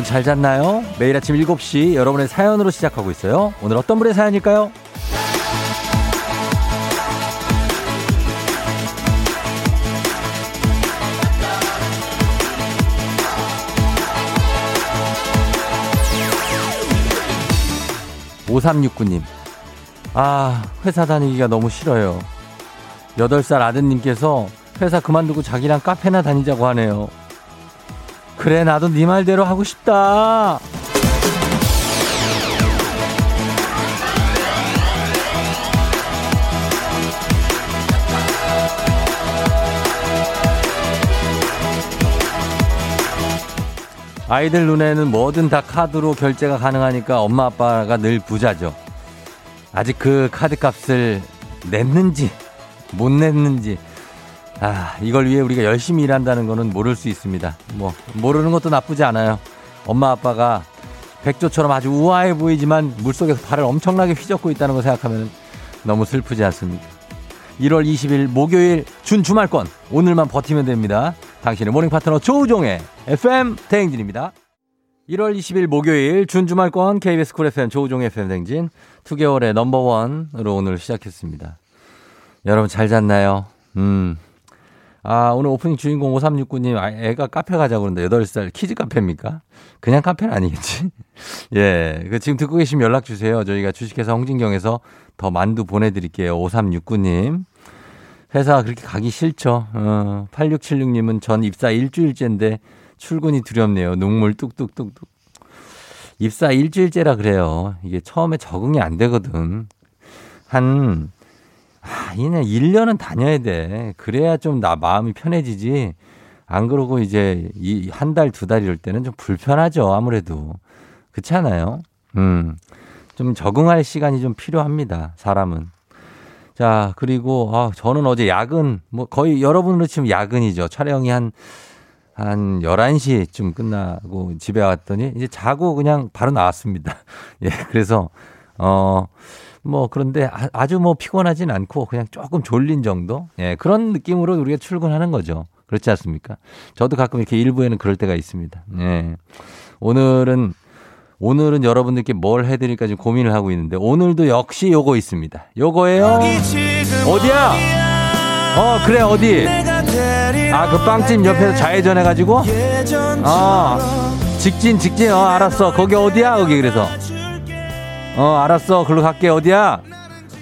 여러분 잘 잤나요? 매일 아침 7시 여러분의 사연으로 시작하고 있어요. 오늘 어떤 분의 사연일까요? 5369님. 아, 회사 다니기가 너무 싫어요. 8살 아드님께서 회사 그만두고 자기랑 카페나 다니자고 하네요. 그래, 나도 네 말대로 하고 싶다. 아이들 눈에는 뭐든 다 카드로 결제가 가능하니까 엄마 아빠가 늘 부자죠. 아직 그 카드 값을 냈는지 못 냈는지 아 이걸 위해 우리가 열심히 일한다는 거는 모를 수 있습니다. 뭐 모르는 것도 나쁘지 않아요. 엄마 아빠가 백조처럼 아주 우아해 보이지만 물속에서 발을 엄청나게 휘젓고 있다는 걸 생각하면 너무 슬프지 않습니까? 1월 20일 목요일 준 주말권 오늘만 버티면 됩니다. 당신의 morning 파트너 조우종의 FM 대행진입니다. 1월 20일 목요일 준 주말권 KBS 쿨 FM 조우종의 FM 대행진 투개월의 Number One으로 오늘 시작했습니다. 여러분 잘 잤나요? 음. 아, 오늘 오프닝 주인공 5369님, 아, 애가 카페 가자고 그러는데 8살 키즈 카페입니까? 그냥 카페는 아니겠지? 예. 그 지금 듣고 계시면 연락 주세요. 저희가 주식회사 홍진경에서 더 만두 보내드릴게요. 5369님. 회사 그렇게 가기 싫죠. 어, 8676님은 전 입사 일주일째인데 출근이 두렵네요. 눈물 뚝뚝뚝뚝. 입사 일주일째라 그래요. 이게 처음에 적응이 안 되거든. 한, 아, 이네 1년은 다녀야 돼. 그래야 좀 나 마음이 편해지지. 안 그러고 이제 이 한 달, 두 달 이럴 때는 좀 불편하죠. 아무래도. 그렇지 않아요? 음. 좀 적응할 시간이 좀 필요합니다. 사람은. 자, 그리고, 아, 저는 어제 야근, 뭐 거의 여러분으로 치면 야근이죠. 촬영이 한, 한 11시쯤 끝나고 집에 왔더니 이제 자고 그냥 바로 나왔습니다. 예, 그래서, 어, 뭐 그런데 아주 뭐 피곤하진 않고 그냥 조금 졸린 정도? 예, 그런 느낌으로 우리가 출근하는 거죠. 그렇지 않습니까? 저도 가끔 이렇게 일부에는 그럴 때가 있습니다. 예. 오늘은 오늘은 여러분들께 뭘 해드릴까 지금 고민을 하고 있는데 오늘도 역시 요거 있습니다. 요거예요. 어디야? 어 그래 어디? 아 그 빵집 옆에서 좌회전 해가지고? 어 직진 직진 어 알았어 거기 어디야 거기 그래서 어 알았어 글로 갈게 어디야?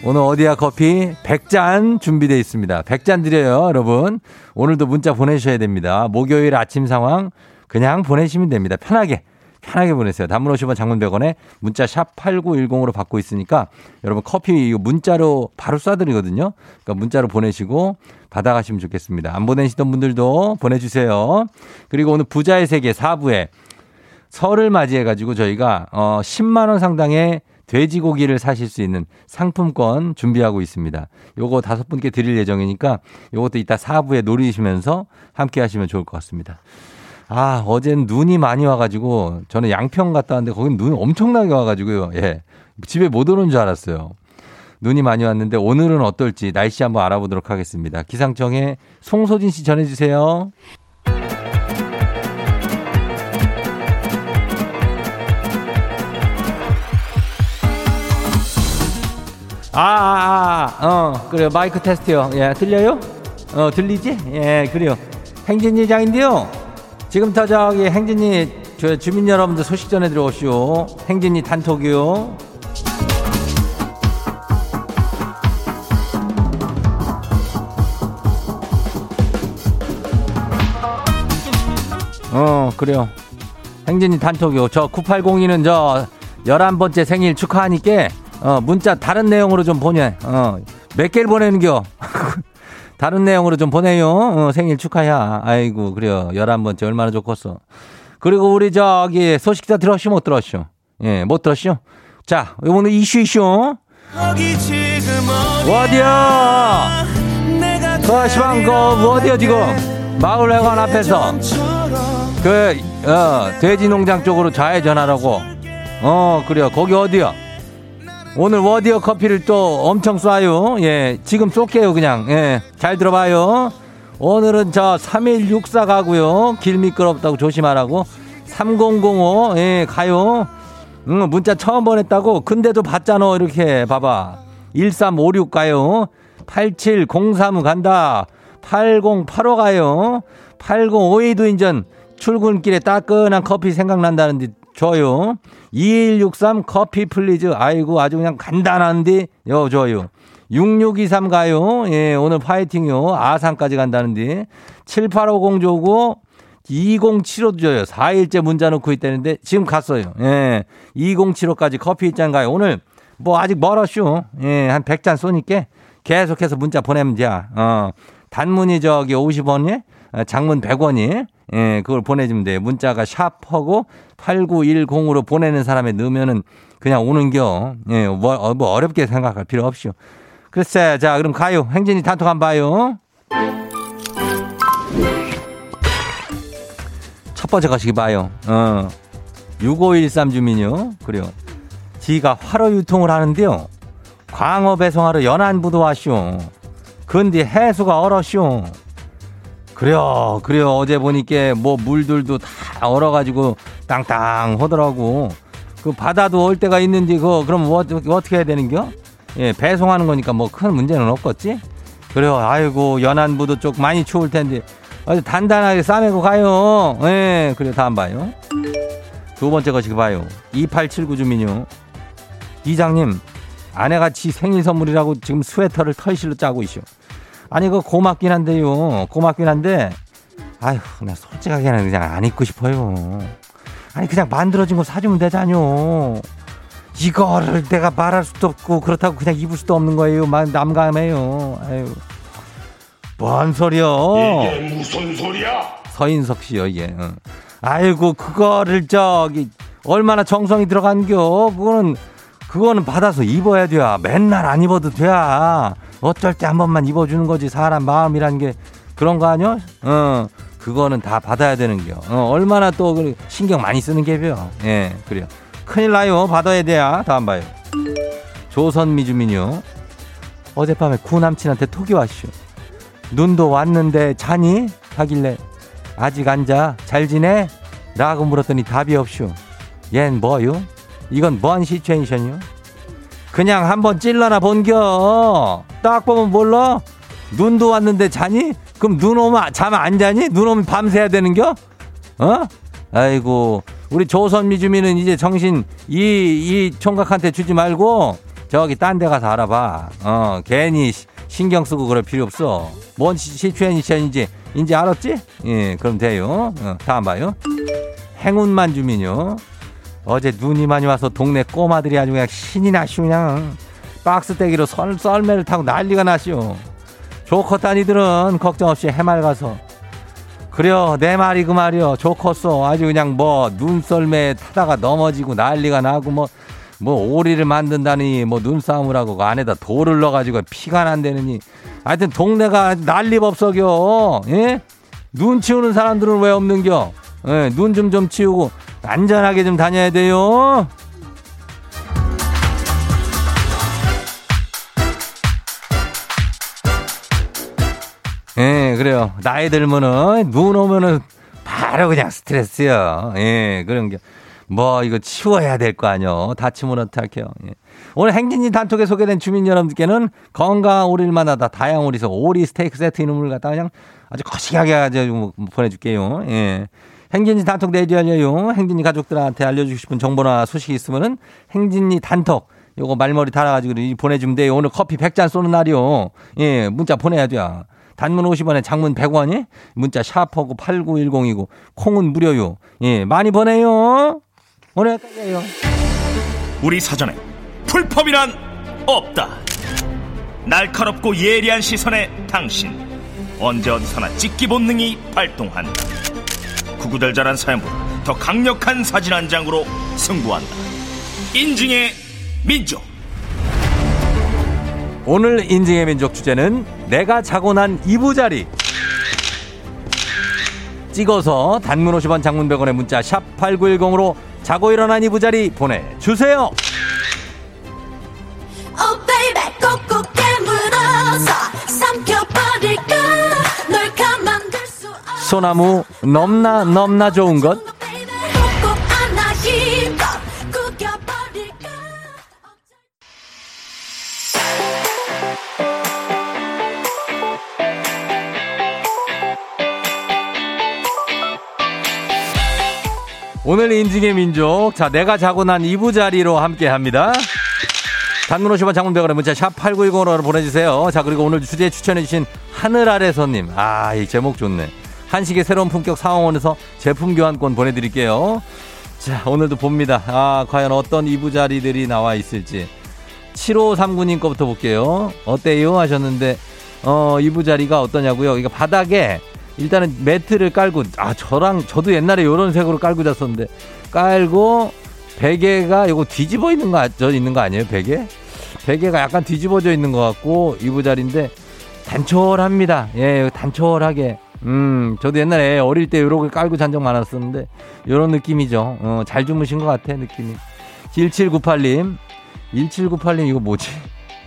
오늘 어디야 커피 100잔 준비되어 있습니다. 100잔 드려요 여러분. 오늘도 문자 보내주셔야 됩니다. 목요일 아침 상황 그냥 보내시면 됩니다. 편하게. 편하게 보내세요. 단문 50원 장문 100원에 문자 샵 8910으로 받고 있으니까 여러분 커피 이거 문자로 바로 쏴드리거든요. 그러니까 문자로 보내시고 받아가시면 좋겠습니다. 안 보내시던 분들도 보내주세요. 그리고 오늘 부자의 세계 4부에 설을 맞이해가지고 저희가 어 10만원 상당의 돼지고기를 사실 수 있는 상품권 준비하고 있습니다. 요거 다섯 분께 드릴 예정이니까 요것도 이따 4부에 노리시면서 함께 하시면 좋을 것 같습니다. 아, 어젠 눈이 많이 와가지고 저는 양평 갔다 왔는데 거긴 눈 엄청나게 와가지고요. 예. 집에 못 오는 줄 알았어요. 눈이 많이 왔는데 오늘은 어떨지 날씨 한번 알아보도록 하겠습니다. 기상청에 송소진 씨 전해주세요. 아, 아, 아, 어, 그래요. 마이크 테스트요. 예, 들려요? 어, 들리지? 예, 그래요. 행진이장인데요. 지금부터 저기 행진이 저 주민 여러분들 소식 전해 들어오시오. 행진이 단톡이요. 어, 그래요. 행진이 단톡이요. 저 9802는 저 11번째 생일 축하하니까 어, 문자 다른 내용으로 좀 보내. 어, 몇 개를 보내는겨? 다른 내용으로 좀 보내요. 어, 생일 축하야. 아이고, 그래요. 11번째 얼마나 좋겠어. 그리고 우리 저기 소식자 들었쇼? 못 들었쇼? 예, 못 들었쇼? 자, 오늘 이슈 이슈. 어디야? 그 시방 그 어디야 지금? 마을회관 앞에서 그 어, 돼지 농장 쪽으로 좌회전하라고. 어, 그래요. 거기 어디야? 오늘 워디어 커피를 또 엄청 쏴요. 예, 지금 쏠게요, 그냥. 예, 잘 들어봐요. 오늘은 저 3164 가고요. 길 미끄럽다고 조심하라고. 3005, 예, 가요. 응, 문자 처음 보냈다고. 근데도 받잖아, 이렇게. 봐봐. 1356 가요. 8703 간다. 8085 가요. 8052도 인전 출근길에 따끈한 커피 생각난다는데 줘요. 2163 커피 please. 아이고, 아주 그냥 간단한데, 요, 줘요. 6623 가요. 예, 오늘 파이팅요. 아산까지 간다는데. 7850 조고, 2075도 줘요. 4일째 문자 놓고 있다는데, 지금 갔어요. 예, 2075까지 커피 입장 가요. 오늘 뭐 아직 멀었슈. 예, 한 100잔 쏘니까 계속해서 문자 보내면 돼. 어, 단문이 저기 50원이, 장문 100원이, 예, 그걸 보내주면 돼요. 문자가 샵하고 8910으로 보내는 사람에 넣으면은 그냥 오는겨. 예, 뭐, 어, 뭐 어렵게 생각할 필요 없슈. 글쎄, 자, 그럼 가요. 행진이 단톡 한번 봐요. 첫 번째 가시기 봐요. 어. 6513 주민요. 그래요. 지가 화로 유통을 하는데요. 광어 배송하러 연안부도 왔쇼. 근데 해수가 얼었쇼. 그래요, 그래요. 어제 보니까 뭐 물들도 다 얼어가지고 땅땅 하더라고. 그 바다도 올 때가 있는데 그 그럼 뭐, 어떻게 해야 되는겨? 예, 배송하는 거니까 뭐 큰 문제는 없겠지? 그래요. 아이고 연안부도 쪽 많이 추울 텐데 아주 단단하게 싸매고 가요. 예, 그래 다음 봐요. 두 번째 것이 봐요. 2879 주민요. 이장님, 아내가 지 생일 선물이라고 지금 스웨터를 털실로 짜고 있어. 아니, 그 고맙긴 한데요. 고맙긴 한데, 아휴, 그냥 솔직하게는 그냥 안 입고 싶어요. 아니, 그냥 만들어진 거 사주면 되잖요. 이거를 내가 말할 수도 없고, 그렇다고 그냥 입을 수도 없는 거예요. 막 남감해요. 아유. 뭔 소리요? 이게 무슨 소리야? 서인석 씨요, 이게. 응. 아이고, 그거를 저기, 얼마나 정성이 들어간겨. 그거는, 그거는 받아서 입어야 돼. 맨날 안 입어도 돼. 어쩔 때 한 번만 입어주는 거지. 사람 마음이란 게 그런 거 아니야? 어, 그거는 다 받아야 되는 겨. 어, 얼마나 또 신경 많이 쓰는 게벼. 예, 그래요. 큰일 나요. 받아야 돼야. 다음 봐요. 조선미 주민요. 어젯밤에 구남친한테 톡이 왔슈. 눈도 왔는데 자니? 하길래 아직 앉아 잘 지내? 라고 물었더니 답이 없슈. 얜 뭐요? 이건 뭔 시츄에이션이요? 그냥 한번 찔러나 본겨. 딱 보면 몰라? 눈도 왔는데 자니? 그럼 눈 오면 잠 안 자니? 눈 오면 밤새야 되는겨? 어? 아이고 우리 조선 미 주민은 이제 정신 이 이 총각한테 주지 말고 저기 딴 데 가서 알아봐. 어 괜히 신경 쓰고 그럴 필요 없어. 뭔 시츄에이션인지 이제 알았지? 예, 그럼 돼요. 어, 다음 봐요. 행운만 주민요. 어제 눈이 많이 와서 동네 꼬마들이 아주 그냥 신이 나시오 그냥. 박스 떼기로 썰, 썰매를 타고 난리가 나시오. 조커다니들은 걱정 없이 해맑아서. 그래요 내 말이 그 말이요 좋겠어 아주 그냥 뭐 눈썰매 타다가 넘어지고 난리가 나고 뭐뭐 오리를 만든다니 뭐 눈싸움을 하고 그 안에다 돌을 넣어가지고 피가 난다느니. 하여튼 동네가 난리법석이요 예? 눈 치우는 사람들은 왜 없는겨? 예, 눈좀좀 치우고 안전하게 좀 다녀야 돼요 예, 그래요. 나이 들면은, 눈 오면은, 바로 그냥 스트레스요. 예, 그런 게. 뭐, 이거 치워야 될 거 아니요. 다치면 어떡해요. 예. 오늘 행진이 단톡에 소개된 주민 여러분들께는 건강한 오리를 만나다 다양 오리에서 오리 스테이크 세트 이름을 갖다 그냥 아주 거시하게 아주 보내줄게요. 예. 행진이 단톡 내지 알려요. 행진이 가족들한테 알려주고 싶은 정보나 소식이 있으면은 행진이 단톡. 요거 말머리 달아가지고 보내주면 돼요. 오늘 커피 100잔 쏘는 날이요. 예, 문자 보내야 돼요. 단문 50원에 장문 100원이 문자 샤프하고 8910이고 콩은 무료요. 예, 많이 보내요. 오늘 여기까지예요. 우리 사전에 풀펌이란 없다. 날카롭고 예리한 시선에 당신 언제 어디서나 찍기 본능이 발동한다. 구구절절한 사연보다 더 강력한 사진 한 장으로 승부한다. 인증의 민족. 오늘 인증의 민족 주제는 내가 자고 난 이부자리. 찍어서 단문 50원 장문 100원의 문자 샵 8910으로 자고 일어난 이부자리 보내주세요. 소나무 넘나 넘나 좋은 것 오늘 인증의 민족 자 내가 자고 난 이부 자리로 함께합니다 단문 50원 장문병원에 문자 샵 8910으로 보내주세요. 자, 그리고 오늘 주제 추천해주신 하늘 아래 손님. 아, 이 제목 좋네. 한식의 새로운 품격 상황원에서 제품 교환권 보내드릴게요. 자, 오늘도 봅니다. 아, 과연 어떤 이부 자리들이 나와 있을지. 7539님 거부터 볼게요. 어때요? 하셨는데, 어, 이부 자리가 어떠냐고요? 이거 바닥에 일단은 매트를 깔고, 아, 저랑, 저도 옛날에 요런 색으로 깔고 잤었는데, 깔고, 베개가 이거 뒤집어 있는 거, 저 있는 거 아니에요? 베개? 베개가 약간 뒤집어져 있는 것 같고, 이부 자리인데, 단촐합니다. 예, 단촐하게. 음, 저도 옛날에 어릴 때 요렇게 깔고 잔 적 많았었는데, 요런 느낌이죠. 어, 잘 주무신 것 같아, 느낌이. 1798님, 1798님, 이거 뭐지?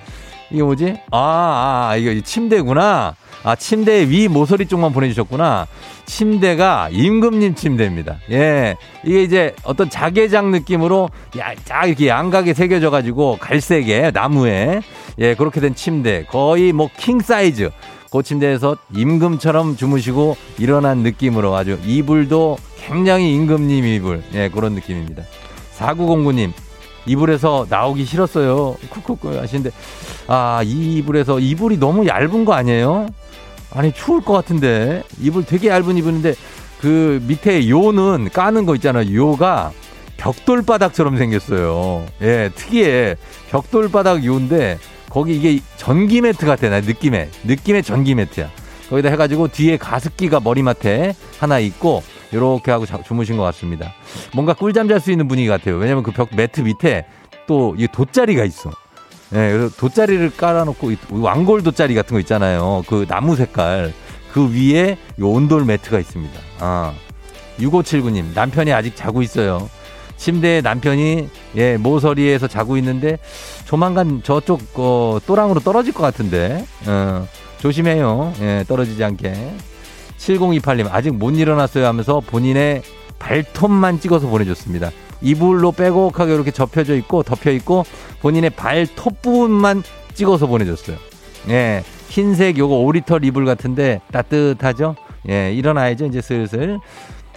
이게 뭐지? 아, 아, 이거 침대구나. 아, 침대 위 모서리 쪽만 보내주셨구나. 침대가 임금님 침대입니다. 예. 이게 이제 어떤 자개장 느낌으로 야, 쫙 이렇게 양각에 새겨져가지고 갈색에 나무에 예, 그렇게 된 침대. 거의 뭐 킹 사이즈. 그 침대에서 임금처럼 주무시고 일어난 느낌으로 아주 이불도 굉장히 임금님 이불. 예, 그런 느낌입니다. 4909님. 이불에서 나오기 싫었어요. 쿡쿡쿡 하시는데, 아, 이 이불에서, 이불이 너무 얇은 거 아니에요? 아니, 추울 것 같은데. 이불 되게 얇은 이불인데, 그 밑에 요는 까는 거 있잖아요. 요가 벽돌바닥처럼 생겼어요. 예, 특이해. 벽돌바닥 요인데, 거기 이게 전기 매트 같아, 나 느낌에. 느낌의 전기 매트야. 거기다 해가지고 뒤에 가습기가 머리맡에 하나 있고, 요렇게 하고 자, 주무신 것 같습니다. 뭔가 꿀잠 잘 수 있는 분위기 같아요. 왜냐면 그 벽 매트 밑에 또 이 돗자리가 있어. 예, 그래서 돗자리를 깔아놓고 이 왕골 돗자리 같은 거 있잖아요. 그 나무 색깔 그 위에 요 온돌 매트가 있습니다. 아, 6579님 남편이 아직 자고 있어요. 침대에 남편이 예 모서리에서 자고 있는데 조만간 저쪽 어, 또랑으로 떨어질 것 같은데 어, 조심해요. 예, 떨어지지 않게. 7028님 아직 못 일어났어요 하면서 본인의 발톱만 찍어서 보내줬습니다. 이불로 빼곡하게 이렇게 접혀져 있고 덮여 있고 본인의 발톱 부분만 찍어서 보내줬어요. 예, 흰색 요거 오리털 이불 같은데 따뜻하죠? 예, 일어나야죠 이제 슬슬.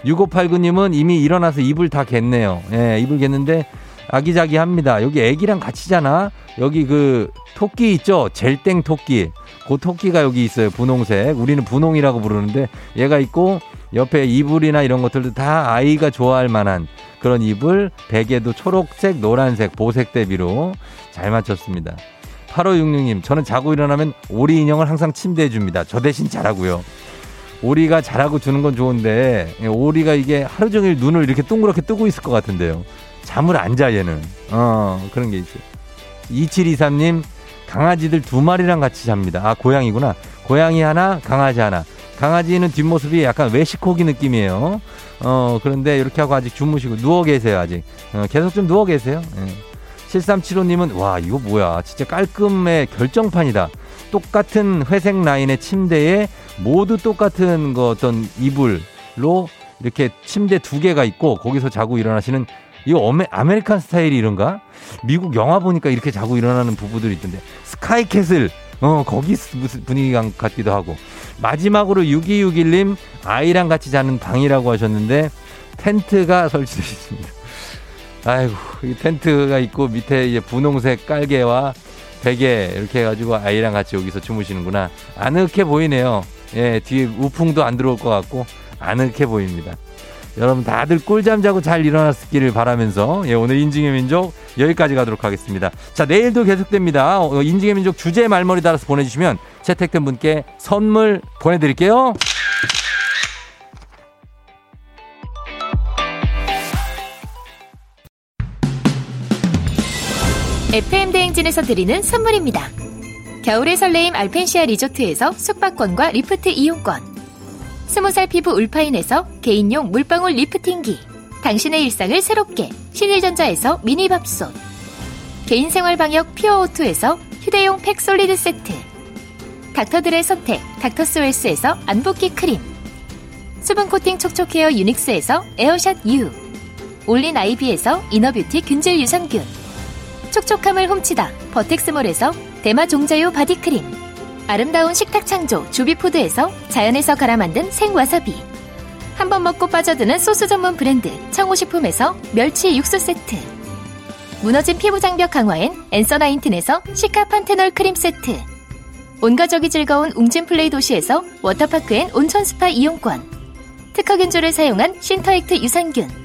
6589님은 이미 일어나서 이불 다 겠네요. 예, 이불 겠는데 아기자기 합니다. 여기 애기랑 같이 잖아. 여기 그 토끼 있죠? 젤땡 토끼. 그 토끼가 여기 있어요. 분홍색. 우리는 분홍이라고 부르는데 얘가 있고 옆에 이불이나 이런 것들도 다 아이가 좋아할 만한 그런 이불, 베개도 초록색, 노란색, 보색 대비로 잘 맞췄습니다. 8566님, 저는 자고 일어나면 오리 인형을 항상 침대에 줍니다. 저 대신 자라고요. 오리가 자라고 주는 건 좋은데 오리가 이게 하루 종일 눈을 이렇게 동그랗게 뜨고 있을 것 같은데요. 잠을 안 자 얘는. 어 그런 게 있어요. 2723님 강아지들 두 마리랑 같이 잡니다. 아 고양이구나. 고양이 하나, 강아지 하나. 강아지는 뒷모습이 약간 웰시코기 느낌이에요. 어 그런데 이렇게 하고 아직 주무시고 누워 계세요 아직. 어, 계속 좀 누워 계세요. 예. 7375님은 와 이거 뭐야 진짜 깔끔의 결정판이다. 똑같은 회색 라인의 침대에 모두 똑같은 거 어떤 이불로 이렇게 침대 두 개가 있고 거기서 자고 일어나시는 이거 어메, American 스타일이 이런가? 미국 영화 보니까 이렇게 자고 일어나는 부부들이 있던데 스카이캐슬 어 거기 무슨 분위기 같기도 하고 마지막으로 6261님 아이랑 같이 자는 방이라고 하셨는데 텐트가 설치되어 있습니다. 아이고 이 텐트가 있고 밑에 이제 분홍색 깔개와 베개 이렇게 해가지고 아이랑 같이 여기서 주무시는구나 아늑해 보이네요. 예 뒤에 우풍도 안 들어올 것 같고 아늑해 보입니다. 여러분 다들 꿀잠 자고 잘 일어났기를 바라면서 예, 오늘 인증의 민족 여기까지 가도록 하겠습니다. 자 내일도 계속됩니다. 어, 인증의 민족 주제 말머리 달아서 보내주시면 채택된 분께 선물 보내드릴게요. FM 대행진에서 드리는 선물입니다. 겨울의 설레임 알펜시아 리조트에서 숙박권과 리프트 이용권. 스무 살 피부 울파인에서 개인용 물방울 리프팅기. 당신의 일상을 새롭게 신일전자에서 미니밥솥. 개인생활 방역 퓨어오투에서 휴대용 팩 솔리드 세트. 닥터들의 선택 닥터스웰스에서 안붓기 크림. 수분 코팅 촉촉 헤어 유닉스에서 에어샷 U. 올린 아이비에서 inner beauty 균질 유산균. 촉촉함을 훔치다 버텍스몰에서 대마 종자유 body 크림. 아름다운 식탁 창조 주비푸드에서 자연에서 갈아 만든 생와사비 한 번 먹고 빠져드는 소스 전문 브랜드 청호식품에서 멸치 육수 세트. 무너진 피부 장벽 강화엔 엔서 나인틴에서 시카 판테놀 크림 세트. 온가족이 즐거운 웅진 플레이 도시에서 워터파크엔 온천 스파 이용권. 특허균주를 사용한 신터액트 유산균.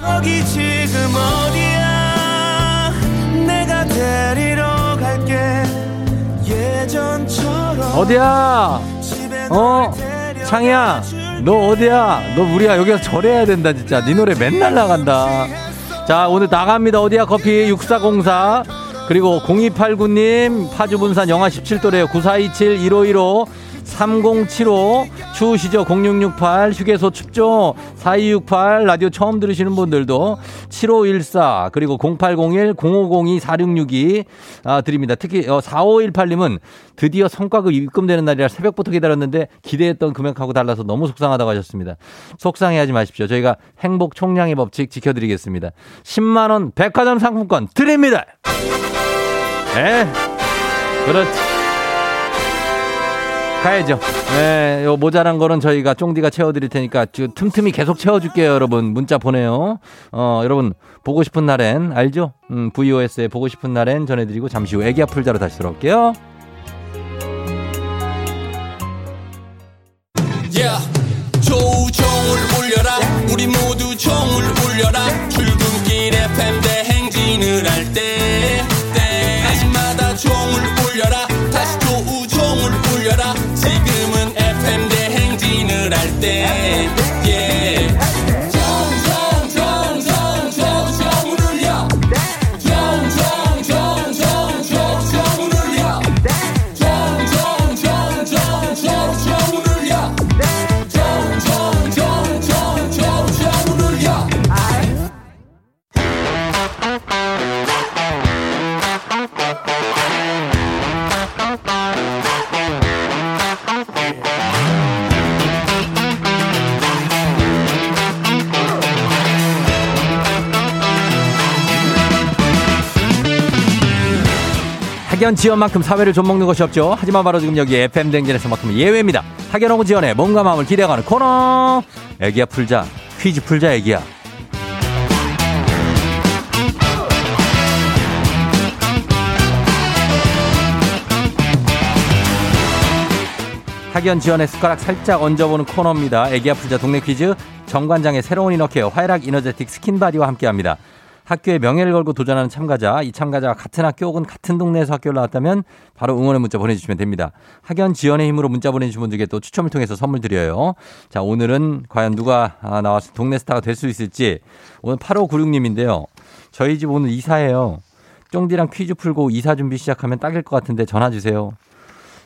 거기 지금 어디야 내가 데리러 갈게 예전처럼 어디야? 어, 창희야, 너 어디야? 너 우리가 여기서 절해야 된다, 진짜. 네 노래 맨날 나간다. 자, 오늘 나갑니다. 어디야? 커피 6404. 그리고 0289님, 파주 분산 영하 17도래요. 9427 1515. 3075 추우시죠. 0668 휴게소 춥죠 4268 라디오 처음 들으시는 분들도 7514 그리고 0801 0502 4662 아, 드립니다. 특히 어, 4518님은 드디어 성과급 입금되는 날이라 새벽부터 기다렸는데 기대했던 금액하고 달라서 너무 속상하다고 하셨습니다. 속상해하지 마십시오. 저희가 행복 총량의 법칙 지켜드리겠습니다. 10만 원 백화점 상품권 드립니다. 네. 그렇지 가야죠. 네, 요 모자란 거는 저희가 쫑디가 채워드릴 테니까 틈틈이 계속 채워줄게요, 여러분. 문자 보내요. 어, 여러분 보고 싶은 날엔 알죠? 음, VOS에 보고 싶은 날엔 전해드리고 잠시 후 애기 아플 자로 다시 돌아올게요. 지연만큼 사회를 좀 먹는 것이 없죠. 하지만 바로 지금 여기 FM 대행진에서만큼 예외입니다. 학연하고 지연의 몸과 마음을 기대어가는 코너. 애기야 풀자. 퀴즈 풀자 애기야. 학연 지연의 숟가락 살짝 얹어보는 코너입니다. 애기야 풀자 동네 퀴즈 정관장의 새로운 inner care 화이락 이너제틱 skin body와 함께합니다. 학교의 명예를 걸고 도전하는 참가자, 이 참가자가 같은 학교 혹은 같은 동네에서 학교를 나왔다면 바로 응원의 문자 보내주시면 됩니다. 학연 지원의 힘으로 문자 보내주신 분들께 또 추첨을 통해서 선물 드려요. 자, 오늘은 과연 누가 아, 나와서 동네 스타가 될 수 있을지 오늘 8596님인데요. 저희 집 오늘 이사해요. 쫑디랑 퀴즈 풀고 이사 준비 시작하면 딱일 것 같은데 전화 주세요.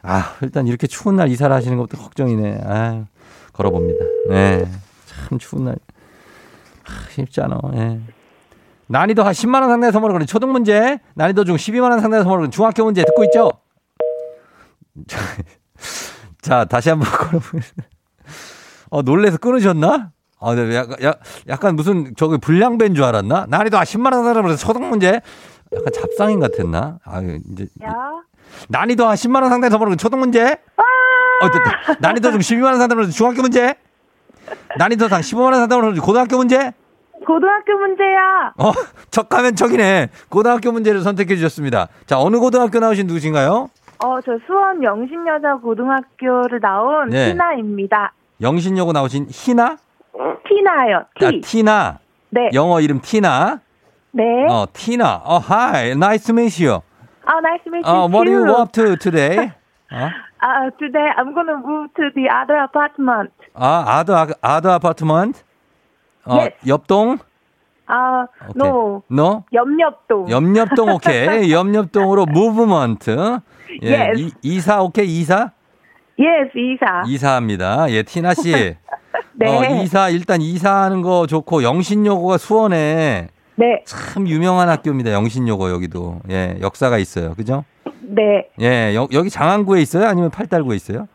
아, 일단 이렇게 추운 날 이사를 하시는 것도 걱정이네. 아, 걸어봅니다. 네. 참 추운 날. 아, 쉽지 않아. 예. 난이도 한 10만 원 상당의 선물을 거는 초등 문제, 난이도 중 12만 원 상당의 선물을 거는 중학교 문제 듣고 있죠? 자, 다시 한번 걸어보겠습니다. 어, 놀래서 끊으셨나? 아, 네, 약간, 야, 약간 무슨 저기 불량배인 줄 알았나? 난이도 한 10만 원 상당의 초등 문제, 약간 잡상인 같았나? 아, 이제. 난이도 한 10만 원 상당의 선물을 거는 초등 문제? 어, 됐다. 난이도 중 12만 원 상당의 선물을 중학교 문제? 난이도 상 15만 원 상당의 선물을 고등학교 문제? 고등학교 문제야. 어, 척하면 척이네. 고등학교 문제를 선택해 주셨습니다. 자, 어느 고등학교 나오신 누구신가요? 어, 저 수원 영신여자 고등학교를 나온 네. 희나입니다. 영신여고 나오신 희나? 티나요. 티. 아, 티나. 네. 영어 이름 티나. 네. 어, 티나. 어, hi. Nice to meet you. Oh, nice to meet you 어, what too. you up to today? 어? Uh, today I'm gonna move to the other apartment. 아, 아더 아더 아파트먼트? 어, Yes. 옆동? Uh, 오케이. no. 너? 옆옆동. 옆옆동 오케이. 옆옆동으로 무브먼트. 예, Yes. 이, 이사 오케이 이사? Yes, 이사. 이사합니다. 예, 티나 씨. 네. 어, 이사 일단 이사하는 거 좋고 영신여고가 수원에 네. 참 유명한 학교입니다. 영신여고 여기도. 예, 역사가 있어요. 그죠? 네. 예, 여, 여기 장안구에 있어요? 아니면 팔달구에 있어요?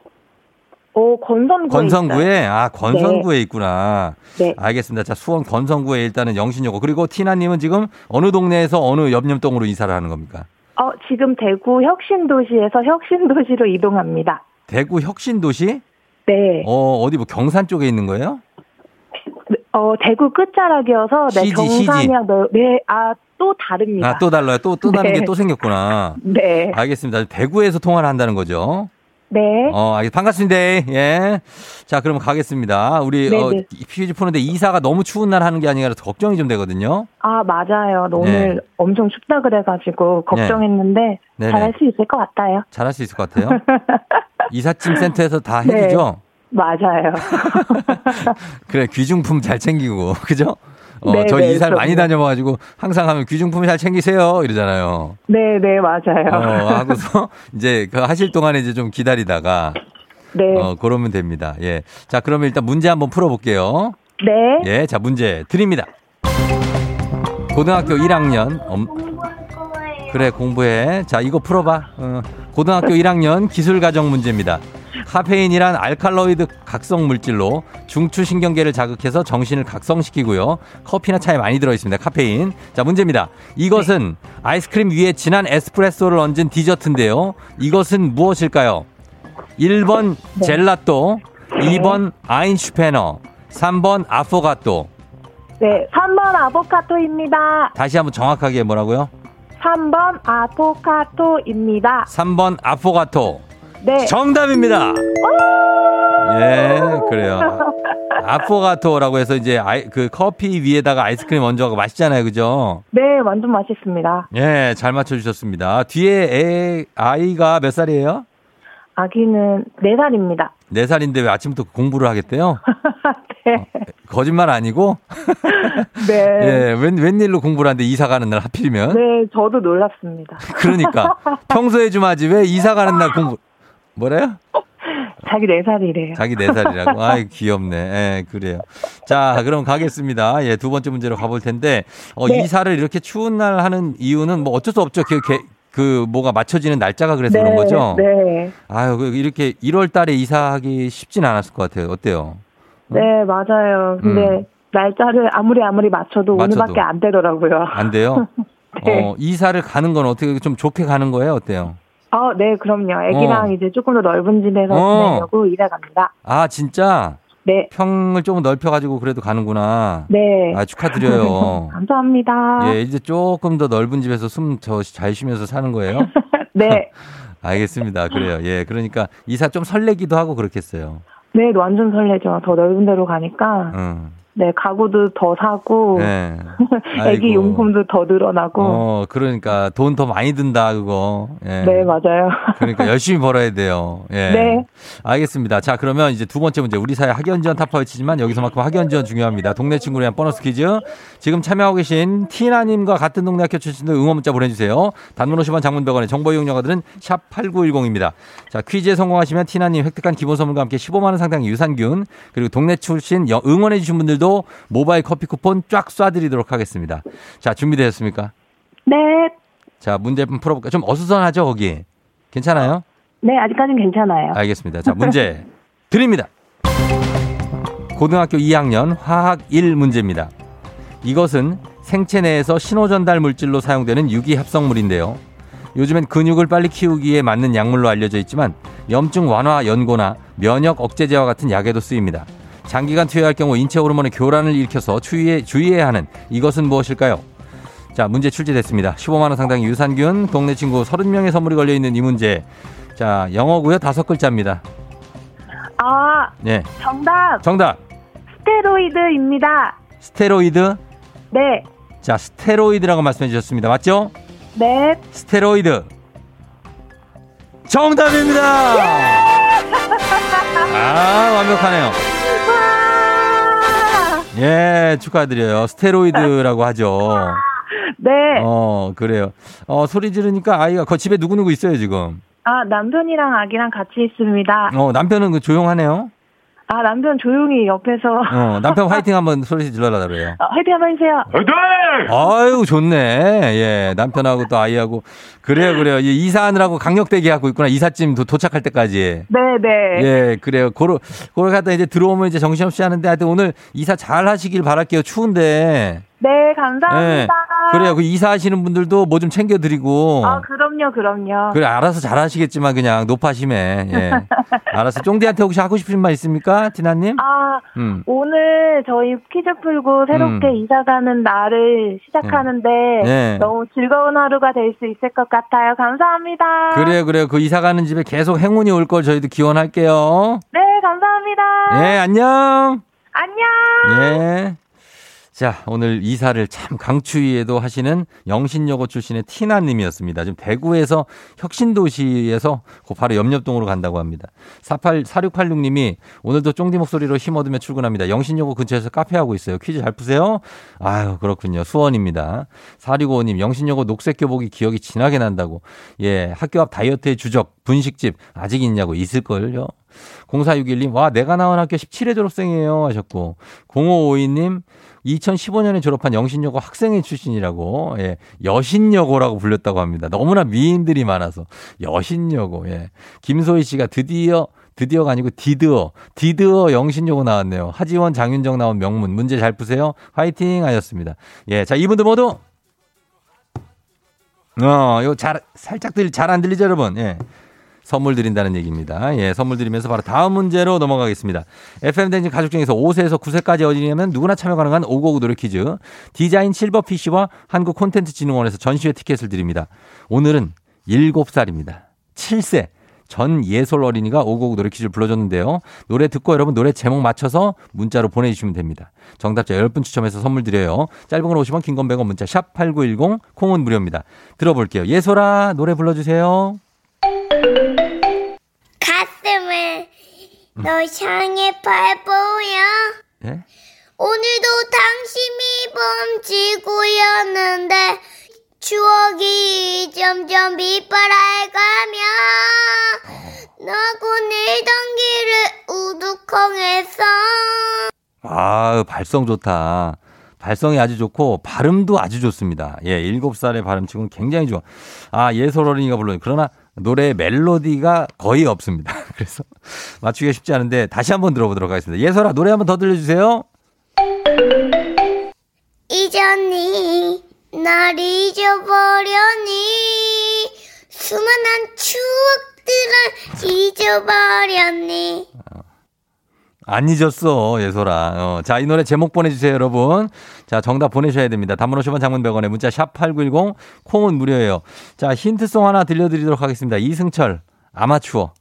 오, 건선구에. 건성구에 아 건성구에 있구나. 네. 알겠습니다. 자 수원 건성구에 일단은 영신여고 그리고 티나님은 지금 어느 동네에서 어느 옆옆동으로 이사를 하는 겁니까? 어, 지금 대구 혁신도시에서 혁신도시로 이동합니다. 대구 혁신도시? 네. 어 어디 뭐 경산 쪽에 있는 거예요? 어, 대구 끝자락이어서 네, 시지. 경산이랑 너, 네, 아, 또 다릅니다. 아 또 달라요. 또 또 다른 네. 게또 생겼구나. 네. 알겠습니다. 대구에서 통화를 한다는 거죠. 네. 어, 알겠, 반갑습니다. 예. 자, 그럼 가겠습니다. 우리, 네네. 어, 퀴즈 푸는데 이사가 너무 추운 날 하는 게 아니라 걱정이 좀 되거든요. 아, 맞아요. 네. 오늘 엄청 춥다 그래가지고 걱정했는데 네네. 잘할 수 있을 것 같아요. 잘할 수 있을 것 같아요. 이삿짐 센터에서 다 네. 해주죠? 맞아요. 그래, 귀중품 잘 챙기고, 그죠? 어, 네, 저 네, 이사를 많이. 다녀봐가지고 항상 하면 귀중품 잘 챙기세요. 이러잖아요. 네, 네, 맞아요. 어, 하고서 이제 그 하실 동안에 이제 좀 기다리다가, 네. 어, 그러면 됩니다. 예. 자, 그러면 일단 문제 한번 풀어볼게요. 네. 예, 자, 문제 드립니다. 고등학교 1학년, 엄, 그래, 공부해. 자, 이거 풀어봐. 어, 고등학교 1학년 기술가정 문제입니다. 카페인이란 알칼로이드 각성 물질로 중추신경계를 자극해서 정신을 각성시키고요. 커피나 차에 많이 들어있습니다. 카페인. 자, 문제입니다. 이것은 아이스크림 위에 진한 에스프레소를 얹은 디저트인데요. 이것은 무엇일까요? 1번 젤라또, 2번 아인슈페너, 3번 아포가또. 네. 3번 아보카토입니다. 다시 한번 정확하게 뭐라고요? 3번 아보카토입니다. 3번 아포가토. 네. 정답입니다. 예, 그래요. 아포가토라고 해서 이제 아이, 그 커피 위에다가 아이스크림 얹어가 맛있잖아요. 그죠? 네, 완전 맛있습니다. 예, 잘 맞춰주셨습니다. 뒤에 애, 아이가 몇 살이에요? 아기는 4살입니다. 네살인데 왜 아침부터 공부를 하겠대요? 네. 거짓말 아니고? 네. 예, 웬, 웬일로 공부를 하는데 이사 가는 날 하필이면? 네, 저도 놀랍습니다. 그러니까. 평소에 좀 하지 왜 이사 가는 날 공부, 뭐래요? 자기 4살이래요. 자기 네 살이라고 아이, 귀엽네. 예, 그래요. 자, 그럼 가겠습니다. 예, 두 번째 문제로 가볼 텐데, 어, 네. 이사를 이렇게 추운 날 하는 이유는 뭐 어쩔 수 없죠. 그, 그, 그 뭐가 맞춰지는 날짜가 그래서 그런 거죠? 네. 아유, 그 이렇게 1월 달에 이사하기 쉽진 않았을 것 같아요. 어때요? 네, 맞아요. 근데 음. 날짜를 아무리 아무리 맞춰도, 맞춰도. 오늘밖에 안 되더라고요. 안 돼요? 네. 어, 이사를 가는 건 어떻게 좀 좋게 가는 거예요? 어때요? 아, 네, 그럼요. 애기랑 어. 이제 조금 더 넓은 집에서 어. 지내려고 일해 갑니다. 아, 진짜? 네, 평을 조금 넓혀가지고 그래도 가는구나. 네. 아, 축하드려요. 감사합니다. 예, 이제 조금 더 넓은 집에서 숨저잘 쉬면서 사는 거예요? 네, 알겠습니다. 그래요. 예, 그러니까 이사 좀 설레기도 하고 그렇겠어요. 네, 완전 설레죠. 더 넓은 데로 가니까. 응. 네, 가구도 더 사고, 네. 애기 아이고. 용품도 더 늘어나고. 어, 그러니까 돈 더 많이 든다 그거. 예. 네, 맞아요. 그러니까 열심히 벌어야 돼요. 예. 네. 알겠습니다. 자, 그러면 이제 두 번째 문제. 우리 사회 학연 지원 타파 외치지만 여기서만큼 학연 지원 중요합니다. 동네 친구를 위한 보너스 퀴즈. 지금 참여하고 계신 티나님과 같은 동네 학교 출신들 응원 문자 보내주세요. 단문 50원 장문 100원의 정보 이용료가들은 샵 8910입니다. 자, 퀴즈에 성공하시면 티나님 획득한 기본 선물과 함께 15만원 상당의 유산균 그리고 동네 출신 여- 응원해주신 분들도 모바일 커피 쿠폰 쫙 쏴드리도록 하겠습니다. 자, 준비되셨습니까? 네, 자, 문제 한번 풀어볼까요? 좀 어수선하죠, 거기? 괜찮아요? 네, 아직까지는 괜찮아요. 알겠습니다. 자, 문제 드립니다. 고등학교 2학년 화학 1 문제입니다. 이것은 생체 내에서 신호 전달 물질로 사용되는 유기 합성물인데요. 요즘엔 근육을 빨리 키우기에 맞는 약물로 알려져 있지만 염증 완화 연고나 면역 억제제와 같은 약에도 쓰입니다. 장기간 투여할 경우 인체 호르몬의 교란을 일으켜서 주의해, 주의해야 하는 이것은 무엇일까요? 자, 문제 출제됐습니다. 15만원 상당의 유산균, 동네 친구 30명의 선물이 걸려있는 이 문제. 자, 영어고요. 다섯 글자입니다. 아, 네. 정답! 정답. 스테로이드입니다. 스테로이드? 네, 자, 스테로이드라고 말씀해 주셨습니다. 맞죠? 네, 스테로이드. 정답입니다! 아, 완벽하네요. 와! 예, 축하드려요. 스테로이드라고 하죠. 네. 어, 그래요. 어, 소리 지르니까 아이가, 그 집에 누구누구 있어요, 지금? 아, 남편이랑 아기랑 같이 있습니다. 어, 남편은 그 조용하네요. 아, 남편 조용히 옆에서 어, 남편 화이팅 한번 소리 질러라 그래요. 어, 화이팅 한번 해주세요. 화이팅! 아유, 좋네. 예, 남편하고 또 아이하고. 그래요, 그래요. 이 이사하느라고 강력대기 하고 있구나. 이삿짐 도, 도착할 때까지. 네, 네. 예, 그래요. 고로, 고로 갔다 이제 들어오면 이제 정신없이 하는데 하여튼 오늘 이사 잘 하시길 바랄게요. 추운데. 네, 감사합니다. 예. 그래요. 그 이사하시는 분들도 뭐 좀 챙겨드리고. 아, 그럼요, 그럼요. 그래, 알아서 잘 하시겠지만 그냥 높아심에. 예. 알아서. 쫑디한테 혹시 하고 싶으신 말 있습니까? 티나님? 아, 음. 오늘 저희 퀴즈 풀고 새롭게 음. 이사 가는 날을 시작하는데 네. 너무 즐거운 하루가 될 수 있을 것 같아요. 감사합니다. 그래요, 그래요. 그 이사 가는 집에 계속 행운이 올 걸 저희도 기원할게요. 네, 감사합니다. 예, 안녕. 안녕. 예. 자, 오늘 이사를 참 강추위에도 하시는 영신여고 출신의 티나님이었습니다. 지금 대구에서 혁신도시에서 그 바로 옆옆동으로 간다고 합니다. 48, 4686님이 오늘도 쫑디 목소리로 힘 얻으며 출근합니다. 영신여고 근처에서 카페 하고 있어요. 퀴즈 잘 푸세요? 아유, 그렇군요. 수원입니다. 4655님, 영신여고 녹색 교복이 기억이 진하게 난다고. 예, 학교 앞 다이어트의 주적, 분식집 아직 있냐고 있을걸요. 0461님, 와, 내가 나온 학교 17회 졸업생이에요. 하셨고. 0552님, 2015년에 졸업한 영신여고 학생회 출신이라고, 예, 여신여고라고 불렸다고 합니다. 너무나 미인들이 많아서. 여신여고, 예. 김소희 씨가 드디어, 드디어가 아니고 디드어, 디드어 영신여고 나왔네요. 하지원, 장윤정 나온 명문. 문제 잘 푸세요. 화이팅 하셨습니다. 예, 자, 이분들 모두, 어, 요 잘, 살짝 들, 잘 안 들리죠, 여러분? 예. 선물 드린다는 얘기입니다. 예, 선물 드리면서 바로 다음 문제로 넘어가겠습니다. FM댕진 가족 중에서 5세에서 9세까지 어린이라면 누구나 참여 가능한 559 노래 퀴즈. 디자인 실버 PC와 한국 콘텐츠 진흥원에서 전시회 티켓을 드립니다. 오늘은 7살입니다. 7세. 전 예솔 어린이가 559 노래 퀴즈를 불러줬는데요. 노래 듣고 여러분 노래 제목 맞춰서 문자로 보내주시면 됩니다. 정답자 10분 추첨해서 선물 드려요. 짧은 걸 50원, 긴 건 100원 문자 샵8910 콩은 무료입니다. 들어볼게요. 예솔아 노래 불러주세요. 너 향해 밟보여 예? 오늘도 당신이 범지구였는데 추억이 점점 빛바랄가며 너고 내던 길을 우두커에서 아, 발성 좋다. 발성이 아주 좋고 발음도 아주 좋습니다. 예, 일곱 살의 발음치고는 굉장히 좋아. 아, 예솔 어린이가 불러요. 그러나 노래의 멜로디가 거의 없습니다. 그래서 맞추기가 쉽지 않은데 다시 한번 들어보도록 하겠습니다. 예솔아, 노래 한번 더 들려주세요. 잊었니 날 잊어버렸니 수많은 추억들을 잊어버렸니 안 잊었어, 예솔아. 어, 자, 이 노래 제목 보내주세요, 여러분. 자, 정답 보내셔야 됩니다. 단문 50원 장문 100원에 문자 샵 8910 콩은 무료예요. 자, 힌트송 하나 들려드리도록 하겠습니다. 이승철, 아마추어.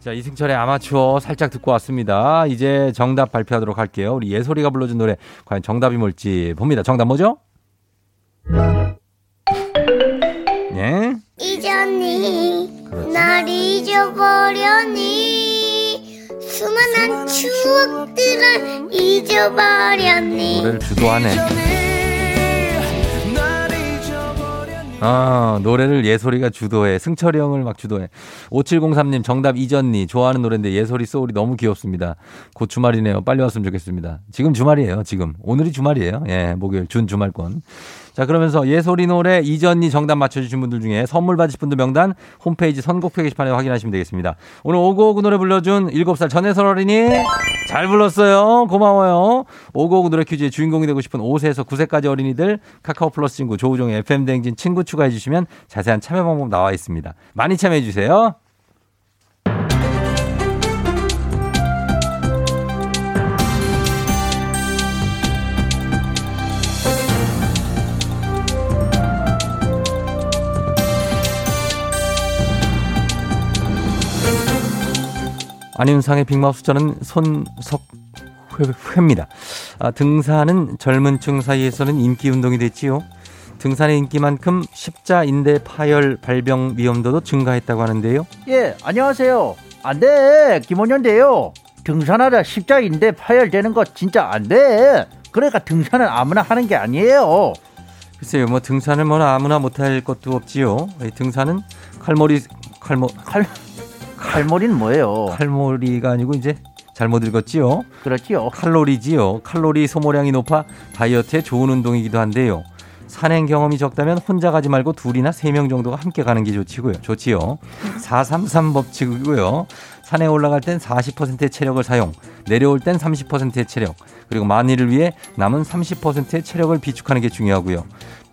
자, 이승철의 아마추어 살짝 듣고 왔습니다. 이제 정답 발표하도록 할게요. 우리 예솔이가 불러준 노래 과연 정답이 뭘지 봅니다. 정답 뭐죠? 예? 잊었니 그렇지. 날 잊어버렸니 수많은 추억들을 잊어버렸니 노래를 주도하네. 아, 노래를 예솔이가 주도해. 승철이 형을 막 주도해. 5703님 정답 이전니 좋아하는 노래인데 예솔이 소울이 너무 귀엽습니다. 곧 주말이네요. 빨리 왔으면 좋겠습니다. 지금 주말이에요. 지금. 오늘이 주말이에요. 예, 목요일 준 주말권. 자, 그러면서 예솔이 노래 이전니 정답 맞춰주신 분들 중에 선물 받으실 분들 명단 홈페이지 선곡표 게시판에 확인하시면 되겠습니다. 오늘 오구오구 노래 불러준 7살 전혜설 어린이 잘 불렀어요. 고마워요. 오구오구 노래 퀴즈의 주인공이 되고 싶은 5세에서 9세까지 어린이들 카카오 플러스 친구 조우종의 FM 대행진 친구 추가해 주시면 자세한 참여 방법 나와 있습니다. 많이 참여해 주세요. 안윤상의 빅마우스 저는 손석훈입니다. 회, 회입니다. 아, 등산은 젊은 층 사이에서는 인기 운동이 됐지요. 등산의 인기만큼 십자 인대 파열 발병 위험도도 증가했다고 하는데요. 예, 안녕하세요. 안 돼. 김원현인데요. 등산하다 십자 인대 파열되는 거 진짜 안 돼. 그러니까 등산은 아무나 하는 게 아니에요. 글쎄요, 뭐 등산을 뭐 아무나 못할 것도 없지요. 이 등산은 칼몰이 칼모 칼 칼몰이는 뭐예요? 칼몰이가 아니고 이제 잘못 읽었지요. 그렇지요. 칼로리지요. 칼로리 소모량이 높아 다이어트에 좋은 운동이기도 한데요. 산행 경험이 적다면 혼자 가지 말고 둘이나 세 명 정도가 함께 가는 게 좋지고요. 좋지요. 433 법칙이고요. 산에 올라갈 땐 40%의 체력을 사용, 내려올 땐 30%의 체력, 그리고 만일을 위해 남은 30%의 체력을 비축하는 게 중요하고요.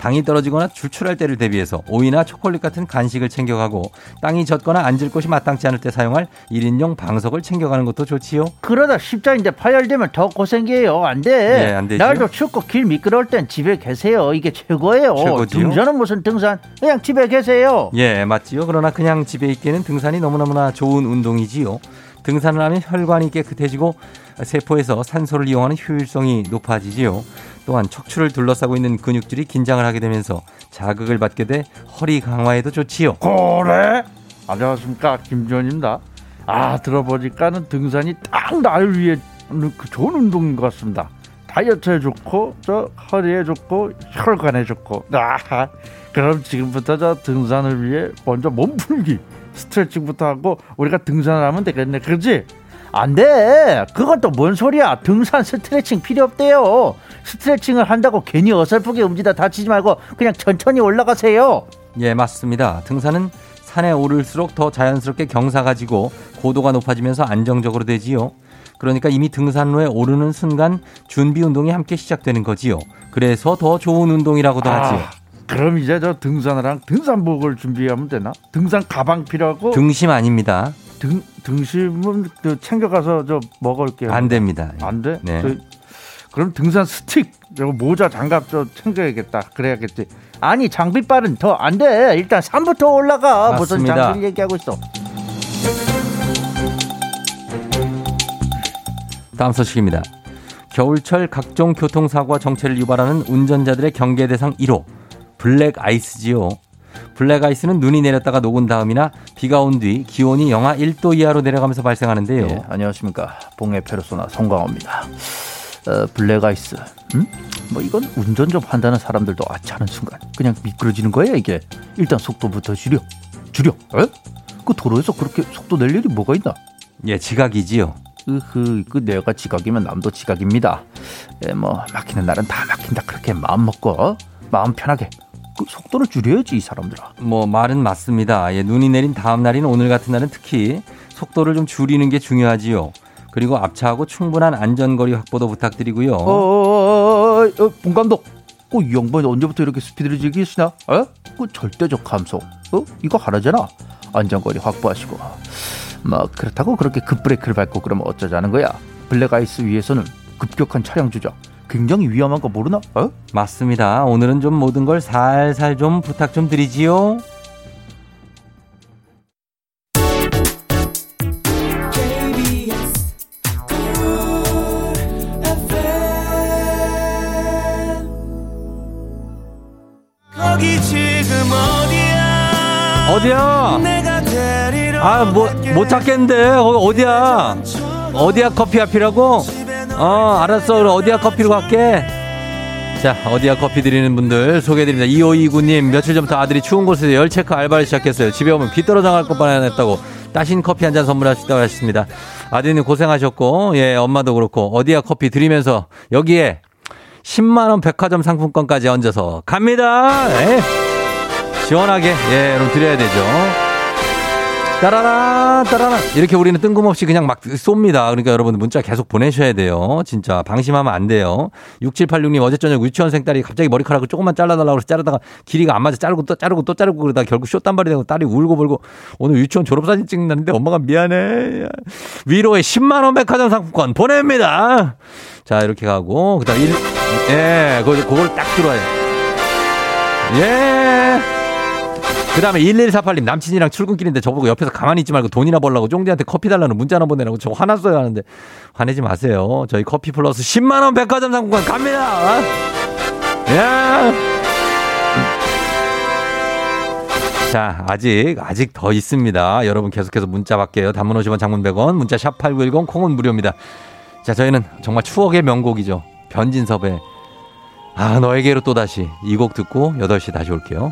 당이 떨어지거나 출출할 때를 대비해서 오이나 초콜릿 같은 간식을 챙겨가고 땅이 젖거나 앉을 곳이 마땅치 않을 때 사용할 1인용 방석을 챙겨가는 것도 좋지요. 그러다 십자인대 파열되면 더 고생이에요. 안 돼. 네, 안 되죠. 날도 춥고 길 미끄러울 땐 집에 계세요. 이게 최고예요. 최고지요? 등산은 무슨 등산? 그냥 집에 계세요. 예, 맞지요. 그러나 그냥 집에 있기에는 등산이 너무너무나 좋은 운동이지요. 등산을 하면 혈관이 깨끗해지고 세포에서 산소를 이용하는 효율성이 높아지지요. 또한 척추를 둘러싸고 있는 근육들이 긴장을 하게 되면서 자극을 받게 돼 허리 강화에도 좋지요. 그래? 안녕하십니까 김지원입니다. 아 들어보니까는 등산이 딱 나를 위해 그 좋은 운동인 것 같습니다. 다이어트에 좋고 저 허리에 좋고 혈관에 좋고. 아 그럼 지금부터 저 등산을 위해 먼저 몸풀기 스트레칭부터 하고 우리가 등산을 하면 되겠네. 그렇지? 안 돼. 그건 또 뭔 소리야. 등산 스트레칭 필요 없대요. 스트레칭을 한다고 괜히 어설프게 움직이다 다치지 말고 그냥 천천히 올라가세요. 예, 맞습니다. 등산은 산에 오를수록 더 자연스럽게 경사가 지고 고도가 높아지면서 안정적으로 되지요. 그러니까 이미 등산로에 오르는 순간 준비 운동이 함께 시작되는 거지요. 그래서 더 좋은 운동이라고도 하지요. 아, 그럼 이제 저 등산화랑 등산복을 준비하면 되나? 등산 가방 필요하고 등심 아닙니다. 등 등심은 그 챙겨가서 저 먹을게요. 안 됩니다. 안 돼? 네. 저, 그럼 등산 스틱, 저 모자, 장갑 좀 챙겨야겠다. 그래야겠지. 아니 장비빨은 더 안 돼. 일단 산부터 올라가. 무슨 맞습니다. 장비를 얘기하고 있어? 다음 소식입니다. 겨울철 각종 교통사고와 정체를 유발하는 운전자들의 경계 대상 1호 블랙 아이스지요. 블랙 아이스는 눈이 내렸다가 녹은 다음이나 비가 온 뒤 기온이 영하 1도 이하로 내려가면서 발생하는데요. 예, 안녕하십니까. 봉의 페르소나 송강호입니다. 어, 블랙아이스. 음? 뭐 이건 운전 좀 한다는 사람들도 아차하는 순간 그냥 미끄러지는 거예요 이게. 일단 속도부터 줄여. 줄여. 에? 그 도로에서 그렇게 속도 낼 일이 뭐가 있나? 예, 지각이지요. 으흐, 그 내가 지각이면 남도 지각입니다. 예, 뭐 막히는 날은 다 막힌다 그렇게 마음 먹고 어? 마음 편하게 그 속도를 줄여야지 이 사람들아. 뭐 말은 맞습니다. 예, 눈이 내린 다음 날인 오늘 같은 날은 특히 속도를 좀 줄이는 게 중요하지요. 그리고 앞차하고 충분한 안전거리 확보도 부탁드리고요. 어, 어, 어, 어, 어, 본 감독. 그이 양반이 언제부터 이렇게 스피드를 즐기시나? 어? 그 절대적 감속. 어? 이거 하라잖아. 안전거리 확보하시고. 뭐 그렇다고 그렇게 급브레이크를 밟고 그러면 어쩌자는 거야? 블랙아이스 위에서는 급격한 차량 주작. 굉장히 위험한 거 모르나? 어? 맞습니다. 오늘은 좀 모든 걸 살살 좀 부탁 좀 드리지요. 거기 지금 어디야 어디야? 내가 데리러 아, 뭐, 못 찾겠는데. 거기 어디야? 어디야 커피 앞이라고? 어, 알았어. 그럼 어디야 커피로 갈게. 자, 어디야 커피 드리는 분들 소개해드립니다. 2529님, 며칠 전부터 아들이 추운 곳에서 열 체크 알바를 시작했어요. 집에 오면 비 떨어져 나갈 것 뻔했다고 따신 커피 한 잔 선물하시다고 하셨습니다. 아드님 고생하셨고, 예, 엄마도 그렇고, 어디야 커피 드리면서 여기에 10만원 백화점 상품권까지 얹어서 갑니다. 예. 시원하게, 예, 여러분 드려야 되죠. 따라라 따라라 이렇게 우리는 뜬금없이 그냥 막 쏩니다. 그러니까 여러분 문자 계속 보내셔야 돼요. 진짜 방심하면 안 돼요. 6786님 어제 저녁 유치원생 딸이 갑자기 머리카락을 조금만 잘라달라고 해서 자르다가 길이가 안 맞아 자르고 또 자르고 또 자르고 그러다 결국 쇼단발이 되고 딸이 울고 벌고 오늘 유치원 졸업사진 찍는다는데 엄마가 미안해. 위로의 10만 원 백화점 상품권 보냅니다. 자 이렇게 가고 그다음 일 예, 그걸 딱 들어야 돼. 예. 그 다음에 1148님, 남친이랑 출근길인데 저보고 옆에서 가만히 있지 말고 돈이나 벌라고 쫑디한테 커피 달라는 문자나 보내라고 저 화났어요 하는데 화내지 마세요. 저희 커피 플러스 10만원 백화점 상품권 갑니다. 어? 야! 자, 아직, 아직 더 있습니다. 여러분 계속해서 문자 받게요. 단문 50원 장문 100원, 문자 샵 8910, 콩은 무료입니다. 자, 저희는 정말 추억의 명곡이죠. 변진섭의 아, 너에게로 또다시 이 곡 듣고 8시 다시 올게요.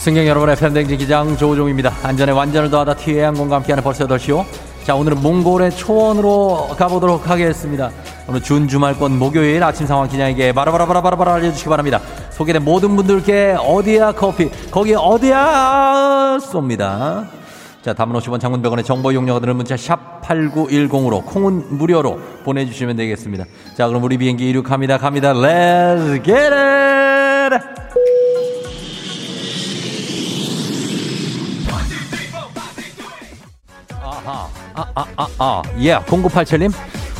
승객 여러분의 팬댕지 기장 조우종입니다. 안전에 완전을 더하다 티웨이 항공과 함께하는 벌써 8시요. 자, 오늘은 몽골의 초원으로 가보도록 하겠습니다. 오늘 준 주말권 목요일 아침 상황 기장에게 바라바라바라바라 알려주시기 바랍니다. 소개된 모든 분들께 어디야 커피, 거기 어디야 쏩니다. 자, 담은 50원 장문 100원의 정보 이용료가 드는 문자 샵 8910으로 콩은 무료로 보내주시면 되겠습니다. 자, 그럼 우리 비행기 이륙합니다. 갑니다. Let's get it! 아, 아, 아, 아, 예, 0987님.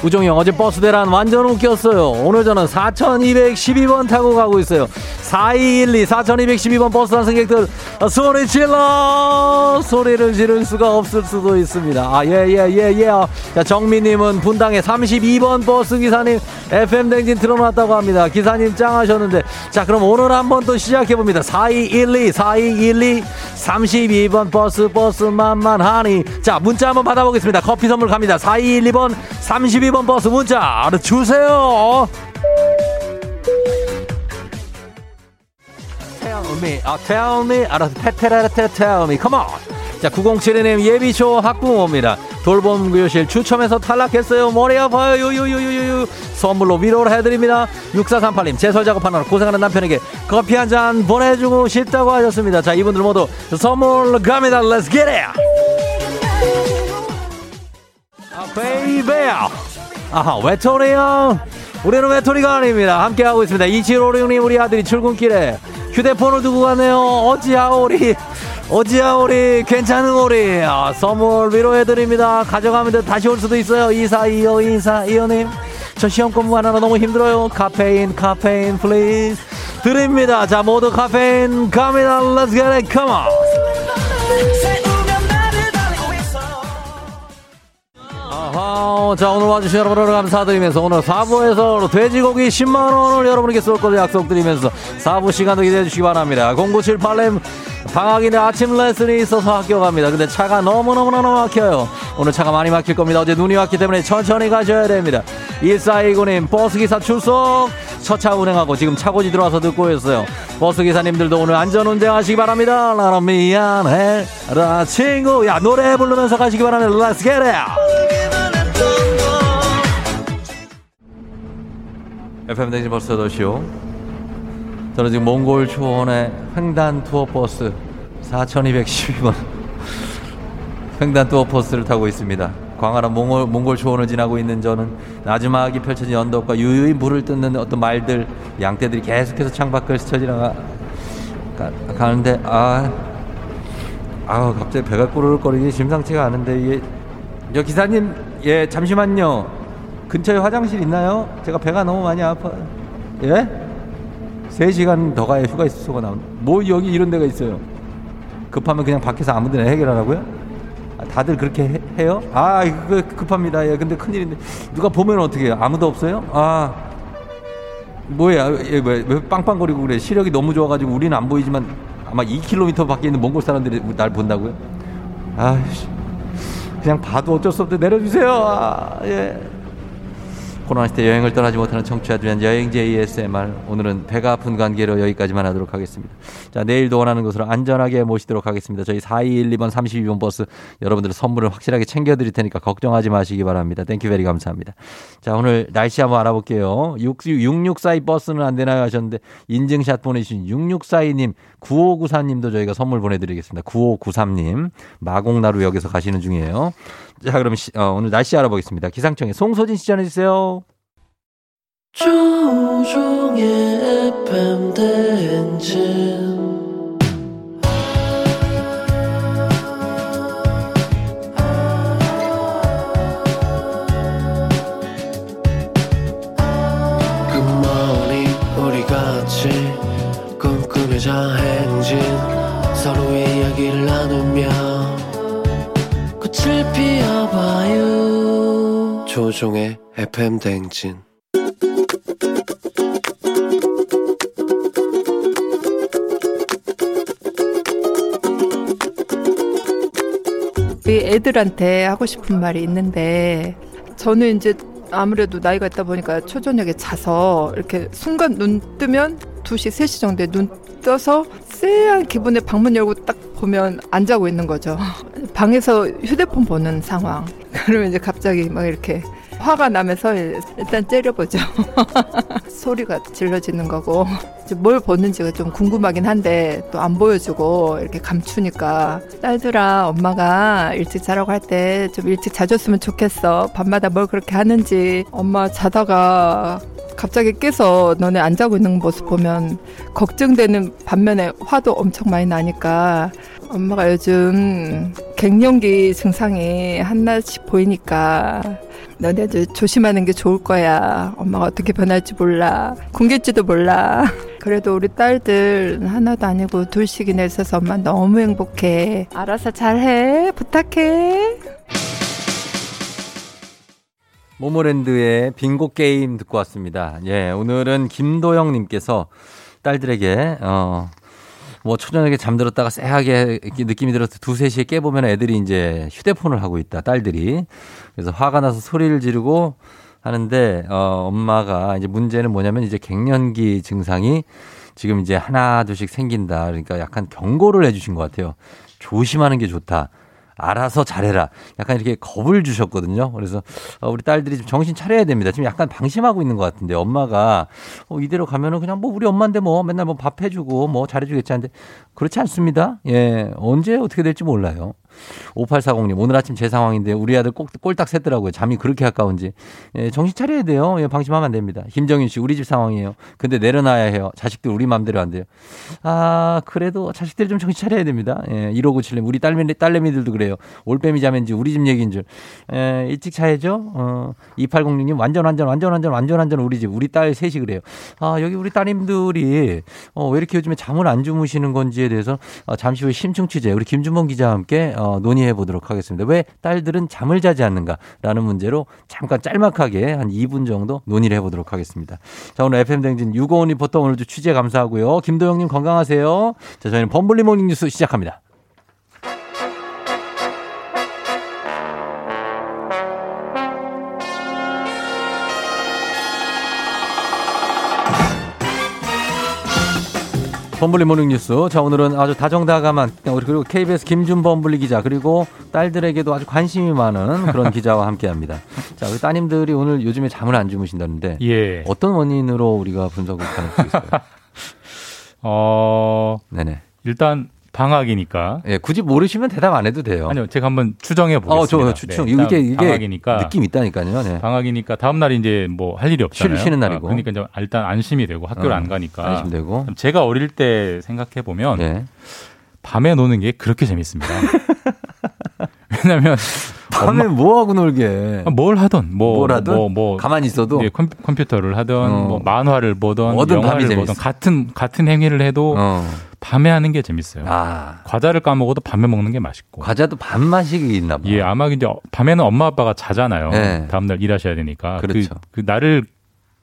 우종이 형, 어제 버스 대란 완전 웃겼어요. 오늘 저는 4212번 타고 가고 있어요. 4212, 4212번 버스 탄 승객들, 어, 소리 질러! 소리를 지를 수가 없을 수도 있습니다. 아, 예, 예, 예, 예. 자, 정민님은 분당에 32번 버스 기사님, FM댕진 틀어놨다고 합니다. 기사님 짱 하셨는데. 자, 그럼 오늘 한번 또 시작해 봅니다. 4212, 4212, 32번 버스, 버스 만만하니. 자, 문자 한번 받아보겠습니다. 커피 선물 갑니다. 4212번, 32번 버스 문자 주세요. Tell 아, tell 알아서 테테라테 come on. 자, 9072님 예비초 학부모입니다. 돌봄 교실 추첨해서 탈락했어요. 머리 아파요. 유유유유유. 선물로 위로를 해드립니다. 6438님 제설 작업하느라 고생하는 남편에게 커피 한 잔 보내주고 싶다고 하셨습니다. 자, 이분들 모두 선물 갑니다. Let's get it. 아, baby. 아하, 외톨이 형. 우리는 외톨이가 아닙니다. 함께하고 있습니다. 2756님, 우리 아들이 출근길에 휴대폰을 두고 가네요. 어찌야, 우리. 어찌야, 우리. 괜찮은 우리. 아, 선물 위로해드립니다. 가져가면 돼. 다시 올 수도 있어요. 2425, 2425님. 저 시험 공부하느라 너무 힘들어요. 카페인, 카페인, please. 드립니다. 자, 모두 카페인 갑니다. Let's get it. Come on. 아하, 자, 오늘 와주신 여러분 감사드리면서 오늘 4부에서 돼지고기 10만원을 여러분에게 쏠 것을 약속드리면서 4부 시간도 기대해 주시기 바랍니다. 0978님, 방학인데 아침 레슨이 있어서 학교 갑니다. 근데 차가 너무너무너무 막혀요. 오늘 차가 많이 막힐 겁니다. 어제 눈이 왔기 때문에 천천히 가셔야 됩니다. 1429님, 버스기사 출석! 첫차 운행하고 지금 차고지 들어와서 듣고 있어요. 버스기사님들도 오늘 안전 운전 하시기 바랍니다. 나는 미안해. 라, 친구. 야, 노래 부르면서 가시기 바랍니다. Let's get! FM 댕진 버스 8시요. 저는 지금 몽골 초원의 횡단 투어 버스 4212번 횡단 투어 버스를 타고 있습니다. 광활한 몽골, 몽골 초원을 지나고 있는 저는 나지막이 펼쳐진 언덕과 유유히 풀을 뜯는 어떤 말들, 양떼들이 계속해서 창밖을 스쳐 지나가 가, 가는데 아, 아 갑자기 배가 꼬르륵거리기 심상치가 않은데 이게 저 기사님 예 잠시만요 근처에 화장실 있나요? 제가 배가 너무 많이 아파요. 예? 3시간 더 가야 휴가 수가 나오는. 뭐 여기 이런 데가 있어요. 급하면 그냥 밖에서 아무 데나 해결하라고요? 아, 다들 그렇게 해, 요 아, 이거 급합니다. 예, 근데 큰일인데. 누가 보면 어떻게 해요? 아무도 없어요? 아. 뭐야, 예, 왜, 왜 빵빵거리고 그래? 시력이 너무 좋아가지고 우리는 안 보이지만 아마 2km 밖에 있는 몽골 사람들이 날 본다고요? 아이씨. 그냥 봐도 어쩔 수 없대. 내려주세요. 아, 예. 코로나 시대 여행을 떠나지 못하는 청취자들 위한 여행지 ASMR. 오늘은 배가 아픈 관계로 여기까지만 하도록 하겠습니다. 자, 내일도 원하는 곳으로 안전하게 모시도록 하겠습니다. 저희 4212번 32번 버스 여러분들 선물을 확실하게 챙겨드릴 테니까 걱정하지 마시기 바랍니다. Thank you very 감사합니다. 자, 오늘 날씨 한번 알아볼게요. 6642 버스는 안 되나요 하셨는데 인증샷 보내주신 6642님, 9594님도 저희가 선물 보내드리겠습니다. 9593님, 마곡나루역에서 가시는 중이에요. 자, 그럼 시- 어, 오늘 날씨 알아보겠습니다. 기상청에 송소진 씨 전해주세요. 조종의 FM 대행진 조종의 FM 대행진 우리 애들한테 하고 싶은 말이 있는데 저는 이제 아무래도 나이가 있다 보니까 초저녁에 자서 이렇게 순간 눈 뜨면 2시, 3시 정도에 눈 떠서 쎄한 기분에 방문 열고 딱 보면 안 자고 있는 거죠. 방에서 휴대폰 보는 상황. 그러면 이제 갑자기 막 이렇게 화가 나면서 일단 째려보죠. 소리가 질러지는 거고. 뭘 보는지가 좀 궁금하긴 한데 또 안 보여주고 이렇게 감추니까 딸들아 엄마가 일찍 자라고 할 때 좀 일찍 자줬으면 좋겠어. 밤마다 뭘 그렇게 하는지 엄마 자다가 갑자기 깨서 너네 안 자고 있는 모습 보면 걱정되는 반면에 화도 엄청 많이 나니까 엄마가 요즘 갱년기 증상이 한나씩 보이니까 너네들 조심하는 게 좋을 거야. 엄마가 어떻게 변할지 몰라. 굶길지도 몰라. 그래도 우리 딸들 하나도 아니고 둘씩이나 있어서 엄마 너무 행복해. 알아서 잘해. 부탁해. 모모랜드의 빙고 게임 듣고 왔습니다. 예, 오늘은 김도영님께서 딸들에게, 어, 뭐 초저녁에 잠들었다가 쎄하게 느낌이 들어서 두세 시에 깨보면 애들이 이제 휴대폰을 하고 있다, 딸들이. 그래서 화가 나서 소리를 지르고 하는데, 어, 엄마가 이제 문제는 뭐냐면 이제 갱년기 증상이 지금 이제 하나, 둘씩 생긴다. 그러니까 약간 경고를 해 주신 것 같아요. 조심하는 게 좋다. 알아서 잘해라. 약간 이렇게 겁을 주셨거든요. 그래서 어, 우리 딸들이 좀 정신 차려야 됩니다. 지금 약간 방심하고 있는 것 같은데 엄마가 어, 이대로 가면은 그냥 뭐 우리 엄마인데 뭐 맨날 뭐 밥 해주고 뭐 잘해주겠지 하는데 그렇지 않습니다. 예. 언제 어떻게 될지 몰라요. 5840님, 오늘 아침 제 상황인데 우리 아들 꼭, 꼴딱 샜더라고요. 잠이 그렇게 아까운지. 예, 정신 차려야 돼요. 예, 방심하면 안 됩니다. 김정윤 씨, 우리 집 상황이에요. 근데 내려놔야 해요. 자식들 우리 맘대로 안 돼요. 아, 그래도 자식들 좀 정신 차려야 됩니다. 예, 1597님, 우리 딸내미, 딸내미들도 그래요. 올빼미 자면지 우리 집 얘기인 줄. 예, 일찍 자야죠. 어, 2806님, 완전, 완전, 완전, 완전, 완전, 완전 우리 집. 우리 딸 셋이 그래요. 아, 여기 우리 따님들이, 어, 왜 이렇게 요즘에 잠을 안 주무시는 건지에 대해서 어, 잠시 후에 심층 취재, 우리 김준범 기자와 함께 어, 논의해 보도록 하겠습니다. 왜 딸들은 잠을 자지 않는가라는 문제로 잠깐 짤막하게 한 2분 정도 논의를 해 보도록 하겠습니다. 자, 오늘 FM댕진 유고원 리포터 오늘도 취재 감사하고요. 김도영님 건강하세요. 자, 저희는 범블리 모닝 뉴스 시작합니다. 범블리 모닝 뉴스. 자, 오늘은 아주 다정다감한, 우리 그리고 KBS 김준 범블리 기자, 그리고 딸들에게도 아주 관심이 많은 그런 기자와 함께 합니다. 자, 우리 따님들이 오늘 요즘에 잠을 안 주무신다는데. 예. 어떤 원인으로 우리가 분석을 가능할 수 있을까요? 어, 네네. 일단 방학이니까. 예, 굳이 모르시면 대답 안 해도 돼요. 아니요, 제가 한번 추정해 어, 보겠습니다. 저 추측. 네, 이게, 이게 방학이니까. 느낌 있다니까요. 네. 방학이니까 다음 날 이제 뭐 할 일이 없잖아요. 쉬- 쉬는 날이고. 아, 그러니까 이제 일단 안심이 되고 학교를 어, 안 가니까. 안심되고. 네. 제가 어릴 때 생각해 보면 밤에 노는 게 그렇게 재밌습니다. 왜냐면 밤에 뭐 하고 놀게? 뭘 하던 뭐, 뭘 하든? 뭐, 뭐 가만히 있어도? 예, 컴, 컴퓨터를 하든 어. 뭐 만화를 보던 영화를. 보던 같은 같은 행위를 해도 어. 밤에 하는 게 재밌어요. 과자를 까먹어도 밤에 먹는 게 맛있고. 과자도 밤 맛이 있나 봐. 예, 아마 이제 밤에는 엄마 아빠가 자잖아요. 네. 다음 날 일하셔야 되니까. 그렇죠. 그, 그 나를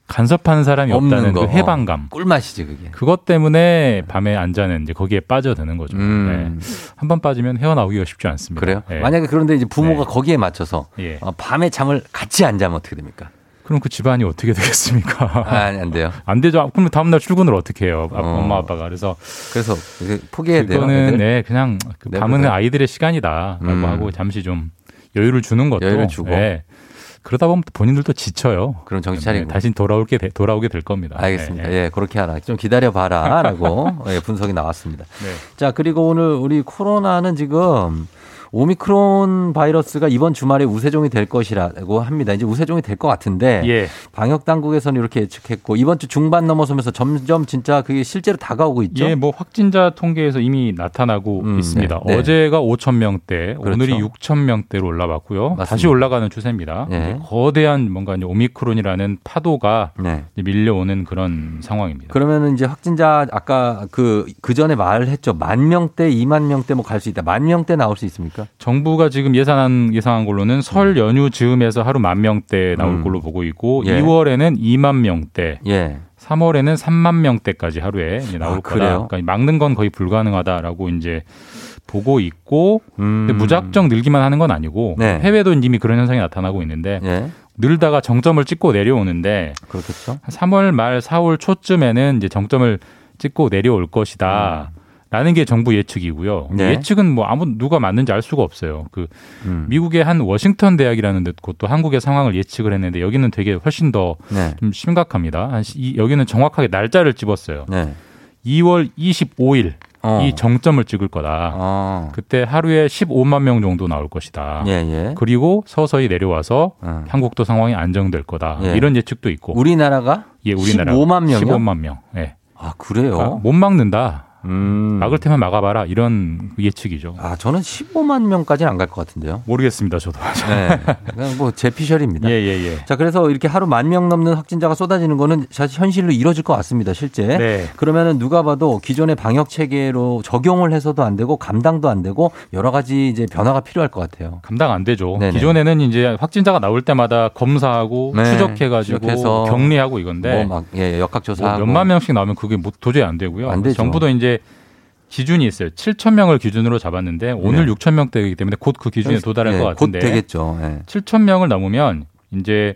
간섭하는 사람이 없다는 거. 그 해방감. 꿀맛이지 그게. 그것 때문에 밤에 안 자는 이제 거기에 빠져드는 거죠. 음. 네. 한번 빠지면 헤어나오기가 쉽지 않습니다. 그래요? 네. 만약에 그런데 이제 부모가 거기에 맞춰서 예. 어, 밤에 잠을 같이 안 자면 어떻게 됩니까? 그럼 그 집안이 어떻게 되겠습니까? 아, 아니, 안 돼요. 안 되죠. 그럼 다음날 출근을 어떻게 해요? 아, 엄마 아빠가 그래서 그래서 포기해야 돼요. 그거는? 네 그냥 그 내버려. 밤은 아이들의 시간이다라고 음. 하고 잠시 좀 여유를 주는 것도 여유를 주고. 네. 그러다 보면 본인들도 지쳐요. 그럼 정신 차리고. 네, 다시 돌아올게 돼- 돌아오게 될 겁니다. 알겠습니다. 네, 예, 그렇게 하라. 좀 기다려 봐라라고 예, 분석이 나왔습니다. 네. 자, 그리고 오늘 우리 코로나는 지금 오미크론 바이러스가 이번 주말에 우세종이 될 것이라고 합니다. 이제 우세종이 될 것 같은데 예. 방역 당국에서는 이렇게 예측했고 이번 주 중반 넘어서면서 점점 진짜 그게 실제로 다가오고 있죠. 예, 뭐 확진자 통계에서 이미 나타나고 음, 있습니다. 네, 네. 어제가 5천 명대, 그렇죠. 오늘이 6천 명대로 올라왔고요. 맞습니다. 다시 올라가는 추세입니다. 네. 이제 거대한 뭔가 이제 오미크론이라는 파도가 네. 이제 밀려오는 그런 상황입니다. 그러면은 이제 확진자 아까 그, 그 전에 말했죠. 만 명대, 2만 명대 뭐 갈 수 있다. 만 명대 나올 수 있습니까? 정부가 지금 예상한 예상한 걸로는 설 연휴 즈음에서 하루 만 명대 나올 음. 걸로 보고 있고 예. 2월에는 2만 명대, 예. 3월에는 3만 명대까지 하루에 이제 나올 아, 거다. 그래요? 그러니까 막는 건 거의 불가능하다라고 이제 보고 있고 음. 근데 무작정 늘기만 하는 건 아니고 네. 해외도 이미 그런 현상이 나타나고 있는데 예. 늘다가 정점을 찍고 내려오는데 그렇겠죠. 한 3월 말 4월 초쯤에는 이제 정점을 찍고 내려올 것이다. 라는 게 정부 예측이고요. 네. 예측은 뭐 아무 누가 맞는지 알 수가 없어요. 그 음. 미국의 한 워싱턴 대학이라는 데 곳도 한국의 상황을 예측을 했는데 여기는 되게 훨씬 더좀 네. 심각합니다. 한 시- 이- 여기는 정확하게 날짜를 집었어요. 네. 2월 25일 어. 이 정점을 찍을 거다. 어. 그때 하루에 15만 명 정도 나올 것이다. 예, 예. 그리고 서서히 내려와서 어. 한국도 상황이 안정될 거다. 예. 이런 예측도 있고. 우리나라가 예, 우리나라 15만 명이요? 15만 명. 예. 아, 그래요? 그러니까 못 막는다. 음. 막을 테면 막아봐라. 이런 예측이죠. 아, 저는 15만 명까지는 안 갈 것 같은데요. 모르겠습니다. 저도. 네. 그냥 뭐제 피셜입니다. 예, 예, 예. 자, 그래서 이렇게 하루 만 명 넘는 확진자가 쏟아지는 거는 사실 현실로 이루어질 것 같습니다, 실제. 네. 그러면은 누가 봐도 기존의 방역 체계로 적용을 해서도 안 되고 감당도 안 되고 여러 가지 이제 변화가 필요할 것 같아요. 감당 안 되죠. 네네. 기존에는 이제 확진자가 나올 때마다 검사하고 네, 추적해가지고 추적해서 격리하고 이건데 뭐 막, 예, 역학조사하고. 뭐 몇만 명씩 나오면 그게 뭐 도저히 안 되고요. 안 되죠. 정부도 이제 기준이 있어요. 7천 명을 기준으로 잡았는데 오늘 네. 6천 명대이기 때문에 곧 그 기준에 도달할 예, 것 같은데 곧 되겠죠. 예. 7천 명을 넘으면 이제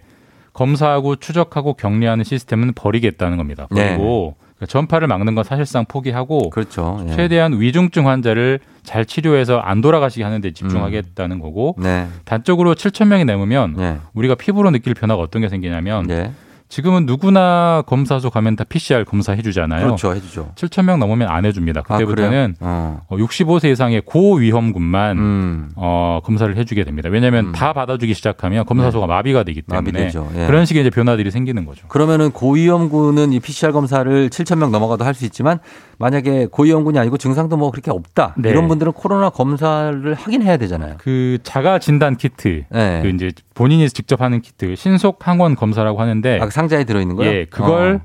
검사하고 추적하고 격리하는 시스템은 버리겠다는 겁니다. 네. 그리고 전파를 막는 건 사실상 포기하고 그렇죠. 예. 최대한 위중증 환자를 잘 치료해서 안 돌아가시게 하는 데 집중하겠다는 거고 네. 단적으로 7천 명이 넘으면 예. 우리가 피부로 느낄 변화가 어떤 게 생기냐면 예. 지금은 누구나 검사소 가면 다 PCR 검사 해주잖아요. 그렇죠. 해주죠. 7천 명 넘으면 안 해줍니다. 아, 그때부터는 그래요? 어. 65세 이상의 고위험군만 음. 어, 검사를 해주게 됩니다. 왜냐하면 다 받아주기 시작하면 검사소가 마비가 되기 때문에 네. 예. 그런 식의 이제 변화들이 생기는 거죠. 그러면은 고위험군은 이 PCR 검사를 7천 명 넘어가도 할 수 있지만 만약에 고위험군이 아니고 증상도 뭐 그렇게 없다 네. 이런 분들은 코로나 검사를 하긴 해야 되잖아요. 그 자가 진단 키트, 네. 그 이제 본인이 직접 하는 키트, 신속 항원 검사를 하는데 아, 상자에 들어 있는 거요? 예, 그걸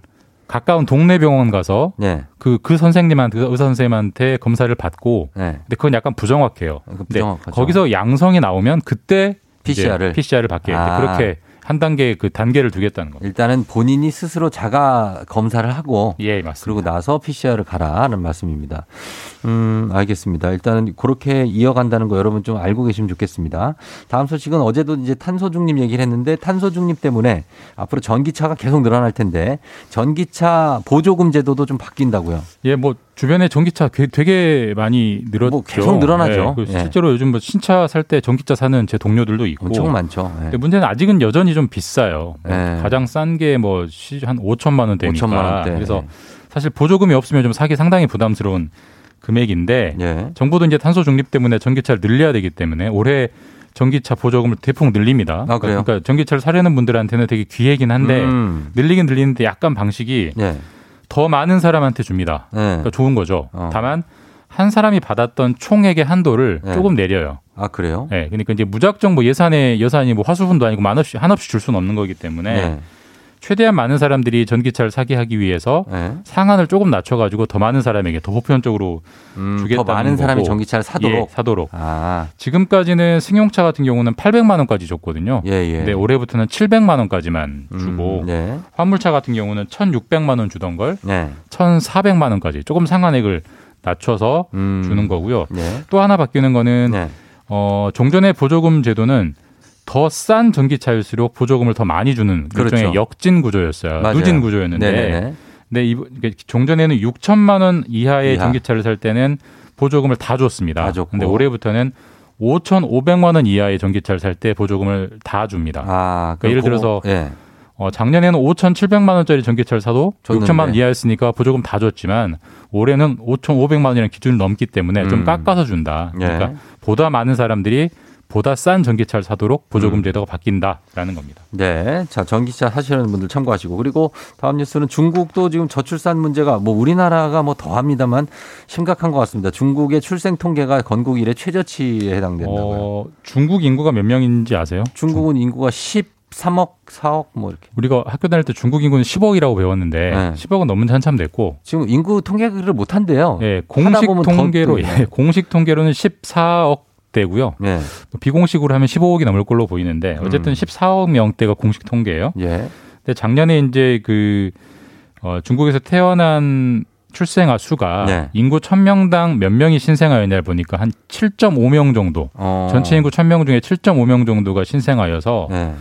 가까운 동네 병원 가서 예. 그, 그 선생님한테, 그 의사 선생님한테 검사를 받고, 네. 근데 그건 약간 부정확해요. 근데 부정확하죠. 거기서 양성이 나오면 그때 PCR 를. PCR을 받게 돼. 아. 그렇게 한 단계 그 단계를 두겠다는 겁니다. 일단은 본인이 스스로 자가 검사를 하고 예, 맞습니다. 그러고 나서 PCR을 가라는 말씀입니다. 음, 알겠습니다. 일단은 그렇게 이어간다는 거 여러분 좀 알고 계시면 좋겠습니다. 다음 소식은 어제도 이제 탄소 중립 얘기를 했는데 탄소 중립 때문에 앞으로 전기차가 계속 늘어날 텐데 전기차 보조금 제도도 좀 바뀐다고요. 예, 뭐 주변에 전기차 되- 되게 많이 늘었죠. 뭐 계속 늘어나죠. 예. 실제로 요즘 뭐 신차 살 때 전기차 사는 제 동료들도 있고. 엄청 많죠. 예. 근데 문제는 아직은 여전히 좀 비싸요. 뭐 예. 가장 싼 게 뭐 한 5천만 원대니까. 5천만 원대. 그래서 사실 보조금이 없으면 좀 사기 상당히 부담스러운 금액인데 예. 정부도 이제 탄소 중립 때문에 전기차를 늘려야 되기 때문에 올해 전기차 보조금을 대폭 늘립니다. 아, 그래요? 그러니까 전기차를 사려는 분들한테는 되게 귀하긴 한데 음. 늘리긴 늘리는데 약간 방식이 예. 더 많은 사람한테 줍니다. 예. 그러니까 좋은 거죠. 어. 다만 한 사람이 받았던 총액의 한도를 네. 조금 내려요. 아, 그래요? 예, 그러니까 이제 무작정 뭐 예산에 예산이 뭐 화수분도 아니고 만없이 한없이 줄 수는 없는 거기 때문에 네. 최대한 많은 사람들이 전기차를 사게 하기 위해서 예. 상한을 조금 낮춰가지고 더 많은 사람에게 더 보편적으로 음, 주겠다는 더 많은 사람이 거고. 전기차를 사도록. 예, 사도록. 아, 지금까지는 승용차 같은 경우는 800만 원까지 줬거든요. 예, 예. 근데 올해부터는 700만 원까지만 주고 음, 네. 화물차 같은 경우는 1,600만 원 주던 걸 네. 1,400만 원까지 조금 상한액을 낮춰서 음. 주는 거고요. 네. 또 하나 바뀌는 거는 네. 어, 종전의 보조금 제도는 더 싼 전기차일수록 보조금을 더 많이 주는 일종의 그렇죠. 역진 구조였어요. 맞아요. 누진 구조였는데 네네네. 근데 이 종전에는 6천만 원 이하의 이하. 전기차를 살 때는 보조금을 다 줬습니다. 다 줬고. 근데 올해부터는 5,500만 원 이하의 전기차를 살 때 보조금을 다 줍니다. 아, 그러니까 예를 들어서 예. 어, 작년에는 5,700만 원짜리 전기차를 사도 줬는데. 6천만 원 이하였으니까 보조금 다 줬지만 올해는 5,500만 원이라는 기준을 넘기 때문에 좀 음. 깎아서 준다. 예. 그러니까 보다 많은 사람들이 보다 싼 전기차를 사도록 음. 보조금 제도가 바뀐다라는 겁니다. 네. 자, 전기차 사시는 분들 참고하시고. 그리고 다음 뉴스는 중국도 지금 저출산 문제가 뭐 우리나라가 뭐 더합니다만 심각한 것 같습니다. 중국의 출생 통계가 건국 이래 최저치에 해당된다고요. 어, 중국 인구가 몇 명인지 아세요? 중국은 인구가 13억, 4억 뭐 이렇게. 우리가 학교 다닐 때 중국 인구는 10억이라고 배웠는데 네. 10억은 넘은 지 한참 됐고 지금 인구 통계를 못 한대요. 예, 공식 통계로 또 예, 공식 통계로는 14억 대고요. 네. 비공식으로 하면 15억이 넘을 걸로 보이는데 어쨌든 음. 14억 명대가 공식 통계예요. 예. 근데 작년에 이제 그 어, 중국에서 태어난 출생아 수가 네. 인구 1000명당 몇 명이 신생아였냐를 보니까 한 7.5명 정도. 어. 전체 인구 1000명 중에 7.5명 정도가 신생아여서 네.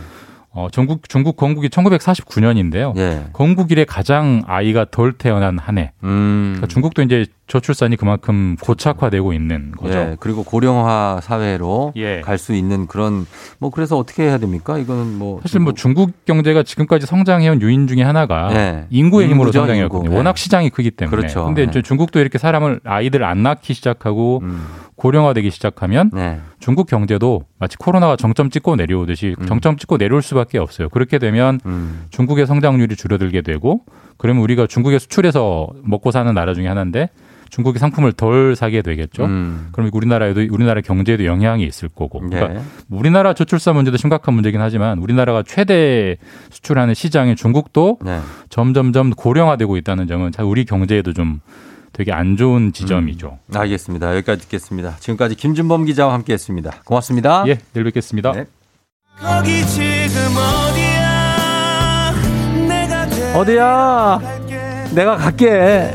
어, 전국 중국 건국이 1949년인데요. 예. 건국 이래 가장 아이가 덜 태어난 한 해. 음. 그러니까 중국도 이제 저출산이 그만큼 고착화되고 있는 거죠. 예, 그리고 고령화 사회로 예. 갈수 있는 그런 뭐 그래서 어떻게 해야 됩니까? 이거는 뭐 사실 뭐 중국 경제가 지금까지 성장해온 요인 중에 하나가 네. 인구의 힘으로 인구죠, 성장했거든요. 인구. 네. 워낙 시장이 크기 때문에. 그렇죠. 근데 네. 이제 중국도 이렇게 사람을 아이들 안 낳기 시작하고 음. 고령화되기 시작하면 네. 중국 경제도 마치 코로나가 정점 찍고 내려오듯이 정점 찍고 내려올 수밖에 없어요. 그렇게 되면 음. 중국의 성장률이 줄어들게 되고 그러면 우리가 중국에 수출해서 먹고 사는 나라 중에 하나인데 중국이 상품을 덜 사게 되겠죠. 음. 그럼 우리나라에도 우리나라 경제에도 영향이 있을 거고. 그러니까 예. 우리나라 저출산 문제도 심각한 문제긴 하지만 우리나라가 최대 수출하는 시장인 중국도 네. 점점점 고령화되고 있다는 점은 참 우리 경제에도 좀 되게 안 좋은 지점이죠. 알겠습니다. 여기까지 듣겠습니다. 지금까지 김준범 기자와 함께했습니다. 고맙습니다. 예, 내일 뵙겠습니다. 네. 거기 지금 어디야 내가 어디야? 내가 갈게.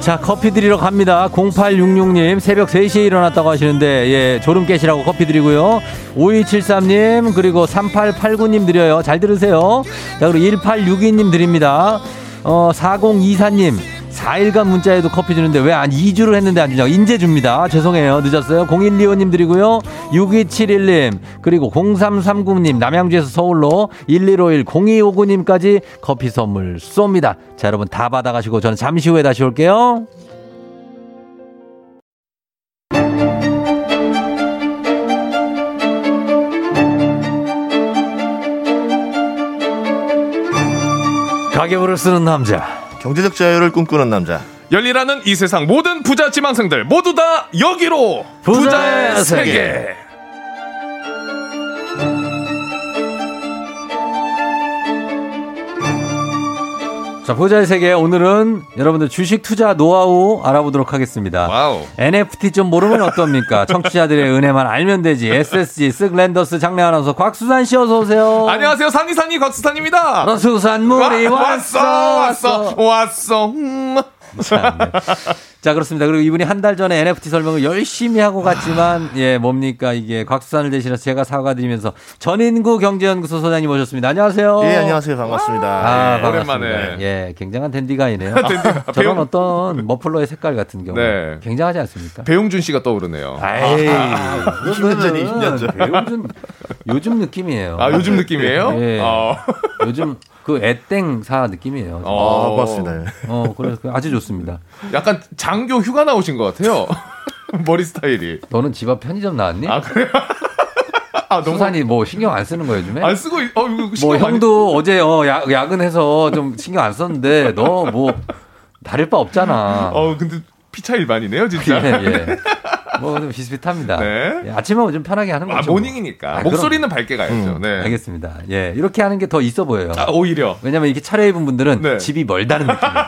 자, 커피 드리러 갑니다. 0866님, 새벽 3시에 일어났다고 하시는데, 예, 졸음 깨시라고 커피 드리고요. 5273님, 그리고 3889님 드려요. 잘 들으세요. 자, 그리고 1862님 드립니다. 어, 4024님, 4일간 문자에도 커피 주는데 왜 안 2주를 했는데 안 주냐고. 인제 줍니다. 죄송해요. 늦었어요. 0125님 드리고요. 6271님, 그리고 0339님, 남양주에서 서울로 1151, 0259님까지 커피 선물 쏩니다. 자, 여러분 다 받아가시고 저는 잠시 후에 다시 올게요. 가계부를 쓰는 남자. 경제적 자유를 꿈꾸는 남자. 열리라는 이 세상 모든 부자 지망생들 모두 다 여기로 부자의 부자의 세계. 세계. 자, 부자의 세계 오늘은 여러분들 주식 투자 노하우 알아보도록 하겠습니다. 와우. NFT 좀 모르면 어떻습니까? 청취자들의 은혜만 알면 되지. SSG 쓱랜더스 장내 아나운서 곽수산 씨 어서 오세요. 안녕하세요 산이산이 곽수산입니다. 곽수산 물이 와- 왔어 왔어 왔어 왔어. 음. 참, 네. 자, 그렇습니다. 그리고 이분이 한 달 전에 NFT 설명을 열심히 하고 갔지만, 예, 뭡니까, 이게 곽수산을 대신해서 제가 사과드리면서 전인구 경제연구소 소장님 모셨습니다. 안녕하세요. 예, 안녕하세요. 반갑습니다. 아, 예. 반갑습니다. 오랜만에. 예, 굉장한 댄디가이네요. 댄디가. 저런 배용- 어떤 머플러의 색깔 같은 경우. 네. 굉장하지 않습니까? 배용준 씨가 떠오르네요. 아이, 20년 전이 20년 전. 요즘, 요즘 느낌이에요. 아 요즘 느낌이에요? 예. 어. 요즘 그 애땡사 느낌이에요. 어. 아, 고맙습니다. 예. 어, 그래서 아주 좋습니다. 약간 장교 휴가 나오신 것 같아요. 머리 스타일이. 너는 집 앞 편의점 나왔니? 아 그래요? 아 너무 수산이 뭐 신경 안 쓰는 거예요, 요즘에? 안 쓰고 있- 어 이거 뭐 신경 많이- 형도 어제 어, 야, 야근해서 좀 신경 안 썼는데 너 뭐 다를 바 없잖아. 어 근데 피 차이 많이 네요 진짜. 예, 예. 뭐좀 비슷비슷합니다. 네. 예, 아침은 좀 편하게 하는 거죠. 아 모닝이니까 아, 목소리는 밝게 가야죠. 음, 네. 알겠습니다. 예, 이렇게 하는 게 더 있어 보여요. 아 오히려. 왜냐면 이렇게 차려 입은 분들은 네. 집이 멀다는 느낌이에요.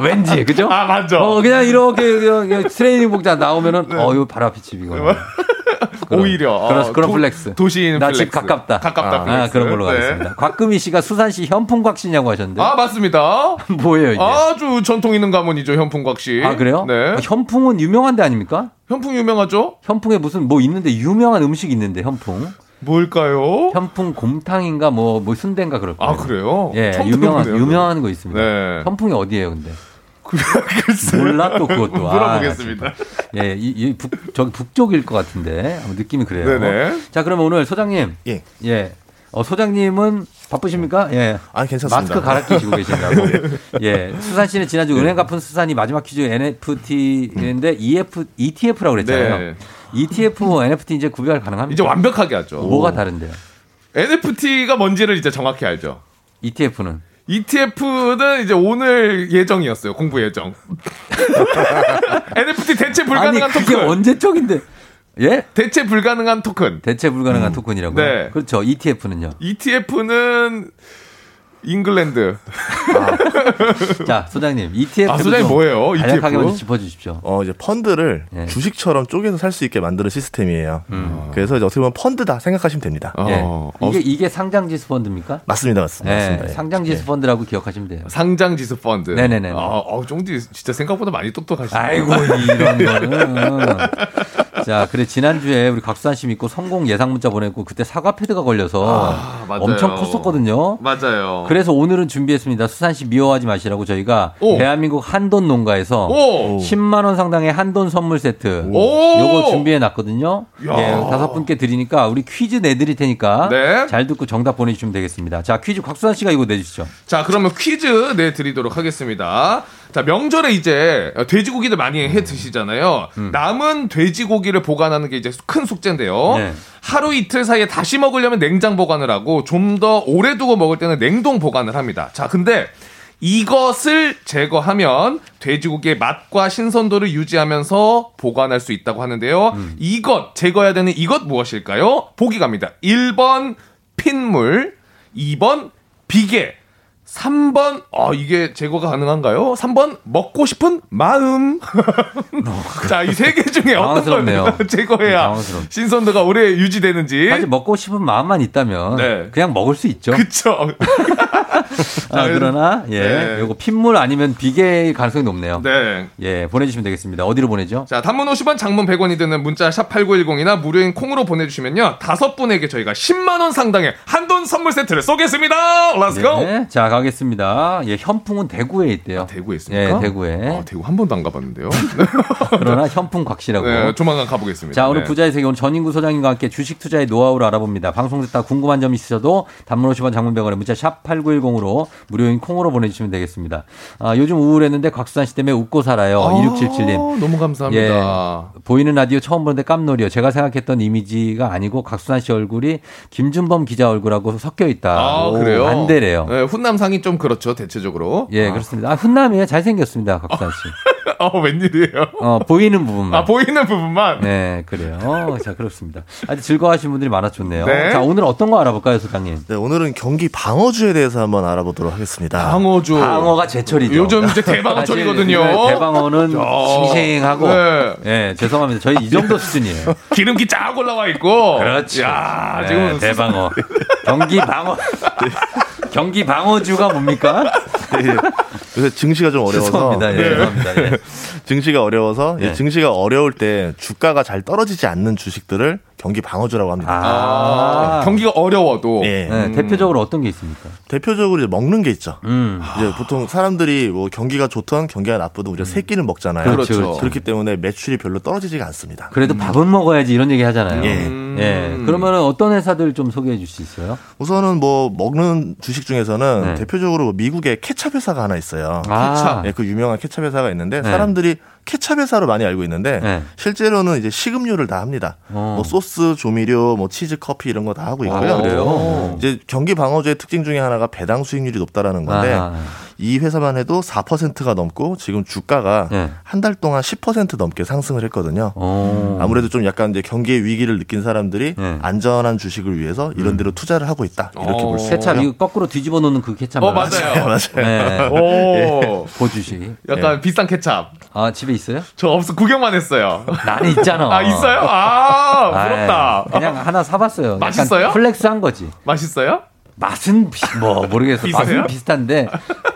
왠지 그죠? 아 맞죠. 어 그냥 이렇게 그냥, 그냥 트레이닝 복장 나오면은 어 이거 바로. 그런- 네. 오히려 그런, 어, 그런 도- flex. 도시인 나집 flex. 가깝다. 가깝다 아, flex. 그런 걸로 네. 가겠습니다. 곽금희 씨가 수산 씨 현풍곽 씨냐고 하셨는데. 아 맞습니다. 뭐예요 이게? 아주 전통 있는 가문이죠 현풍곽 씨. 아 그래요? 네. 아, 현풍은 유명한 데 아닙니까? 현풍 유명하죠? 현풍에 무슨 뭐 있는데 유명한 음식 있는데 현풍. 뭘까요? 현풍 곰탕인가 뭐, 뭐 순대인가 그럴 거예요. 아, 그래요? 예, 유명한, 들어보네요, 유명한 거 있습니다. 네. 현풍이 어디예요, 근데? 몰라 또 그것도. 물어보겠습니다. 아, 예, 이, 이 북, 저기 북쪽일 것 같은데 느낌이 그래요. 네네. 자, 그러면 오늘 소장님. 예. 예. 어, 소장님은 바쁘십니까? 예. 아, 괜찮습니다. 마스크 갈아 끼시고 계신다고. 예. 수산 씨는 지난주 은행 갚은 수산이 마지막 퀴즈 NFT인데 EF, ETF라고 그랬잖아요. 네. ETF, NFT 이제 구별 가능합니까? 이제 완벽하게 하죠. 뭐가 다른데요? NFT가 뭔지를 이제 정확히 알죠. ETF는? ETF는 이제 오늘 예정이었어요. 공부 예정. NFT 대체 불가능한 아니, 그게 토큰. 언제적인데? 예? 대체 불가능한 토큰. 대체 불가능한 토큰이라고요? 네. 그렇죠. ETF는요. ETF는 잉글랜드. 자, 소장님, ETF. 아, 소장님 뭐예요? 간략하게 ETF? 짚어주십시오. 어, 이제 펀드를 예. 주식처럼 쪼개서 살 수 있게 만드는 시스템이에요. 음. 그래서 이제 어떻게 보면 펀드다 생각하시면 됩니다. 예. 어, 이게, 이게 상장지수 펀드입니까? 맞습니다, 맞습니다. 네, 맞습니다. 예. 상장지수 펀드라고 기억하시면 돼요. 상장 지수 펀드. 네네네. 아, 어, 쫑디 진짜 생각보다 많이 똑똑하시네. 아이고, 이런 거는. 자, 그래, 지난주에 우리 각수한 씨 믿고 성공 예상 문자 보냈고, 그때 사과 패드가 걸려서 아. 엄청 컸었거든요. 맞아요. 그래서 오늘은 준비했습니다. 수산 씨 미워하지 마시라고 저희가 오. 대한민국 한돈 농가에서 오. 10만 원 상당의 한돈 선물 세트 오. 요거 준비해 놨거든요. 야. 예, 다섯 분께 드리니까 우리 퀴즈 내드릴 테니까 네. 잘 듣고 정답 보내주시면 되겠습니다. 자, 퀴즈 곽수산 씨가 이거 내주시죠. 자, 그러면 퀴즈 내드리도록 하겠습니다. 자, 명절에 이제 돼지고기들 많이 해 드시잖아요. 남은 돼지고기를 보관하는 게 이제 큰 숙제인데요. 네. 하루 이틀 사이에 다시 먹으려면 냉장 보관을 하고 좀 더 오래 두고 먹을 때는 냉동 보관을 합니다. 자, 근데 이것을 제거하면 돼지고기의 맛과 신선도를 유지하면서 보관할 수 있다고 하는데요. 이것 제거해야 되는 이것 무엇일까요? 보기 갑니다. 1번 핏물, 2번 비계, 3번, 어, 이게 제거가 가능한가요? 3번, 먹고 싶은 마음. 자, 이 세 개 중에 어떤. 걸 제거해야 당황스러워. 신선도가 오래 유지되는지. 사실 먹고 싶은 마음만 있다면 네. 그냥 먹을 수 있죠. 그쵸. 아, 그러나 예, 네. 요거 핏물 아니면 비계일 가능성이 높네요. 네. 예, 보내주시면 되겠습니다. 어디로 보내죠? 자, 단문 50원, 장문 100원이 드는 문자 샵 8910이나 무료인 콩으로 보내주시면요. 다섯 분에게 저희가 10만 원 상당의 한돈 선물 세트를 쏘겠습니다. Let's go! 네, 자 가겠습니다. 예, 현풍은 대구에 있대요. 대구에 있습니까? 예, 대구에. 아, 대구 한 번도 안 가봤는데요. 그러나 현풍 곽씨라고. 네, 조만간 가보겠습니다. 자, 오늘 네. 부자의 세계 오늘 전인구 소장님과 함께 주식 투자의 노하우를 알아봅니다. 방송 듣다 궁금한 점 있으셔도 단문 50원 장문 100원에 문자 샵 8910으로 무료인 콩으로 보내주시면 되겠습니다. 아, 요즘 우울했는데 곽수산 씨 때문에 웃고 살아요. 아, 2677님. 너무 감사합니다. 예. 보이는 라디오 처음 보는데 깜놀이요. 제가 생각했던 이미지가 아니고 각수산 씨 얼굴이 김준범 기자 얼굴하고 섞여 있다. 아, 그래요? 반대래요. 네, 훈남상이 좀 그렇죠, 대체적으로. 예, 아. 그렇습니다. 아, 훈남이에요. 잘생겼습니다. 각수산 씨. 어, 웬일이에요? 어, 보이는 부분만. 아, 보이는 부분만? 네, 그래요. 어, 자, 그렇습니다. 아주 즐거워하시는 분들이 많아 좋네요. 네. 자, 오늘 어떤 거 알아볼까요, 소장님? 네, 오늘은 경기 방어주에 대해서 한번 알아보도록 하겠습니다. 방어주. 방어가 제철이죠. 요즘 이제 대방어철이거든요. 네, 대방어는 야. 싱싱하고. 네. 예, 죄송합니다. 저희 이 정도 수준이에요. 기름기 쫙 올라와 있고. 그렇죠. 야, 네, 지금 대방어. 경기 방어. 경기 방어주가 뭡니까? 예, 요새 증시가 좀 어려워서 죄송합니다. 예, 네. 죄송합니다. 예. 증시가 어려워서 예, 예. 증시가 어려울 때 주가가 잘 떨어지지 않는 주식들을 경기 방어주라고 합니다. 아. 경기가 어려워도. 예. 네, 대표적으로 어떤 게 있습니까? 대표적으로 이제 먹는 게 있죠. 음. 이제 보통 사람들이 뭐 경기가 좋던 경기가 나쁘든 우리가 세 끼는 먹잖아요. 그렇죠, 그렇죠. 그렇기 때문에 매출이 별로 떨어지지가 않습니다. 그래도 밥은 먹어야지 이런 얘기 하잖아요. 예. 예. 그러면은 어떤 회사들 좀 소개해 줄 수 있어요? 우선은 뭐 먹는 주식 중에서는 네. 대표적으로 미국의 케찹 회사가 하나 있어요. 아. 케찹. 예, 그 유명한 케찹 회사가 있는데 네. 사람들이 케찹 회사로 많이 알고 있는데 네. 실제로는 이제 식음료를 다 합니다. 어. 뭐 소스, 조미료, 뭐 치즈, 커피 이런 거 다 하고 있고요. 아, 그래요? 이제 경기 방어주의 특징 중에 하나가 배당 수익률이 높다라는 건데 아. 이 회사만 해도 4%가 넘고 지금 주가가 네. 한달 동안 10% 넘게 상승을 했거든요. 어. 아무래도 좀 약간 이제 경기의 위기를 느낀 사람들이 네. 안전한 주식을 위해서 이런 데로 투자를 하고 있다. 이렇게 어. 볼수 케찹. 이거 거꾸로 뒤집어 놓는 그 케찹 어? 맞아요. 맞아요. 네. 오. 그 주식. 약간 비싼 케찹. 아 집에 있어요? 저 없어, 구경만 했어요. 나는 있잖아. 아, 있어요? 아, 부럽다. 아이, 그냥 하나 사봤어요. 맛있어요? flex 한 거지. 맛있어요? 맛은 비, 뭐 모르겠어. 비슷해요? 맛은 비슷한데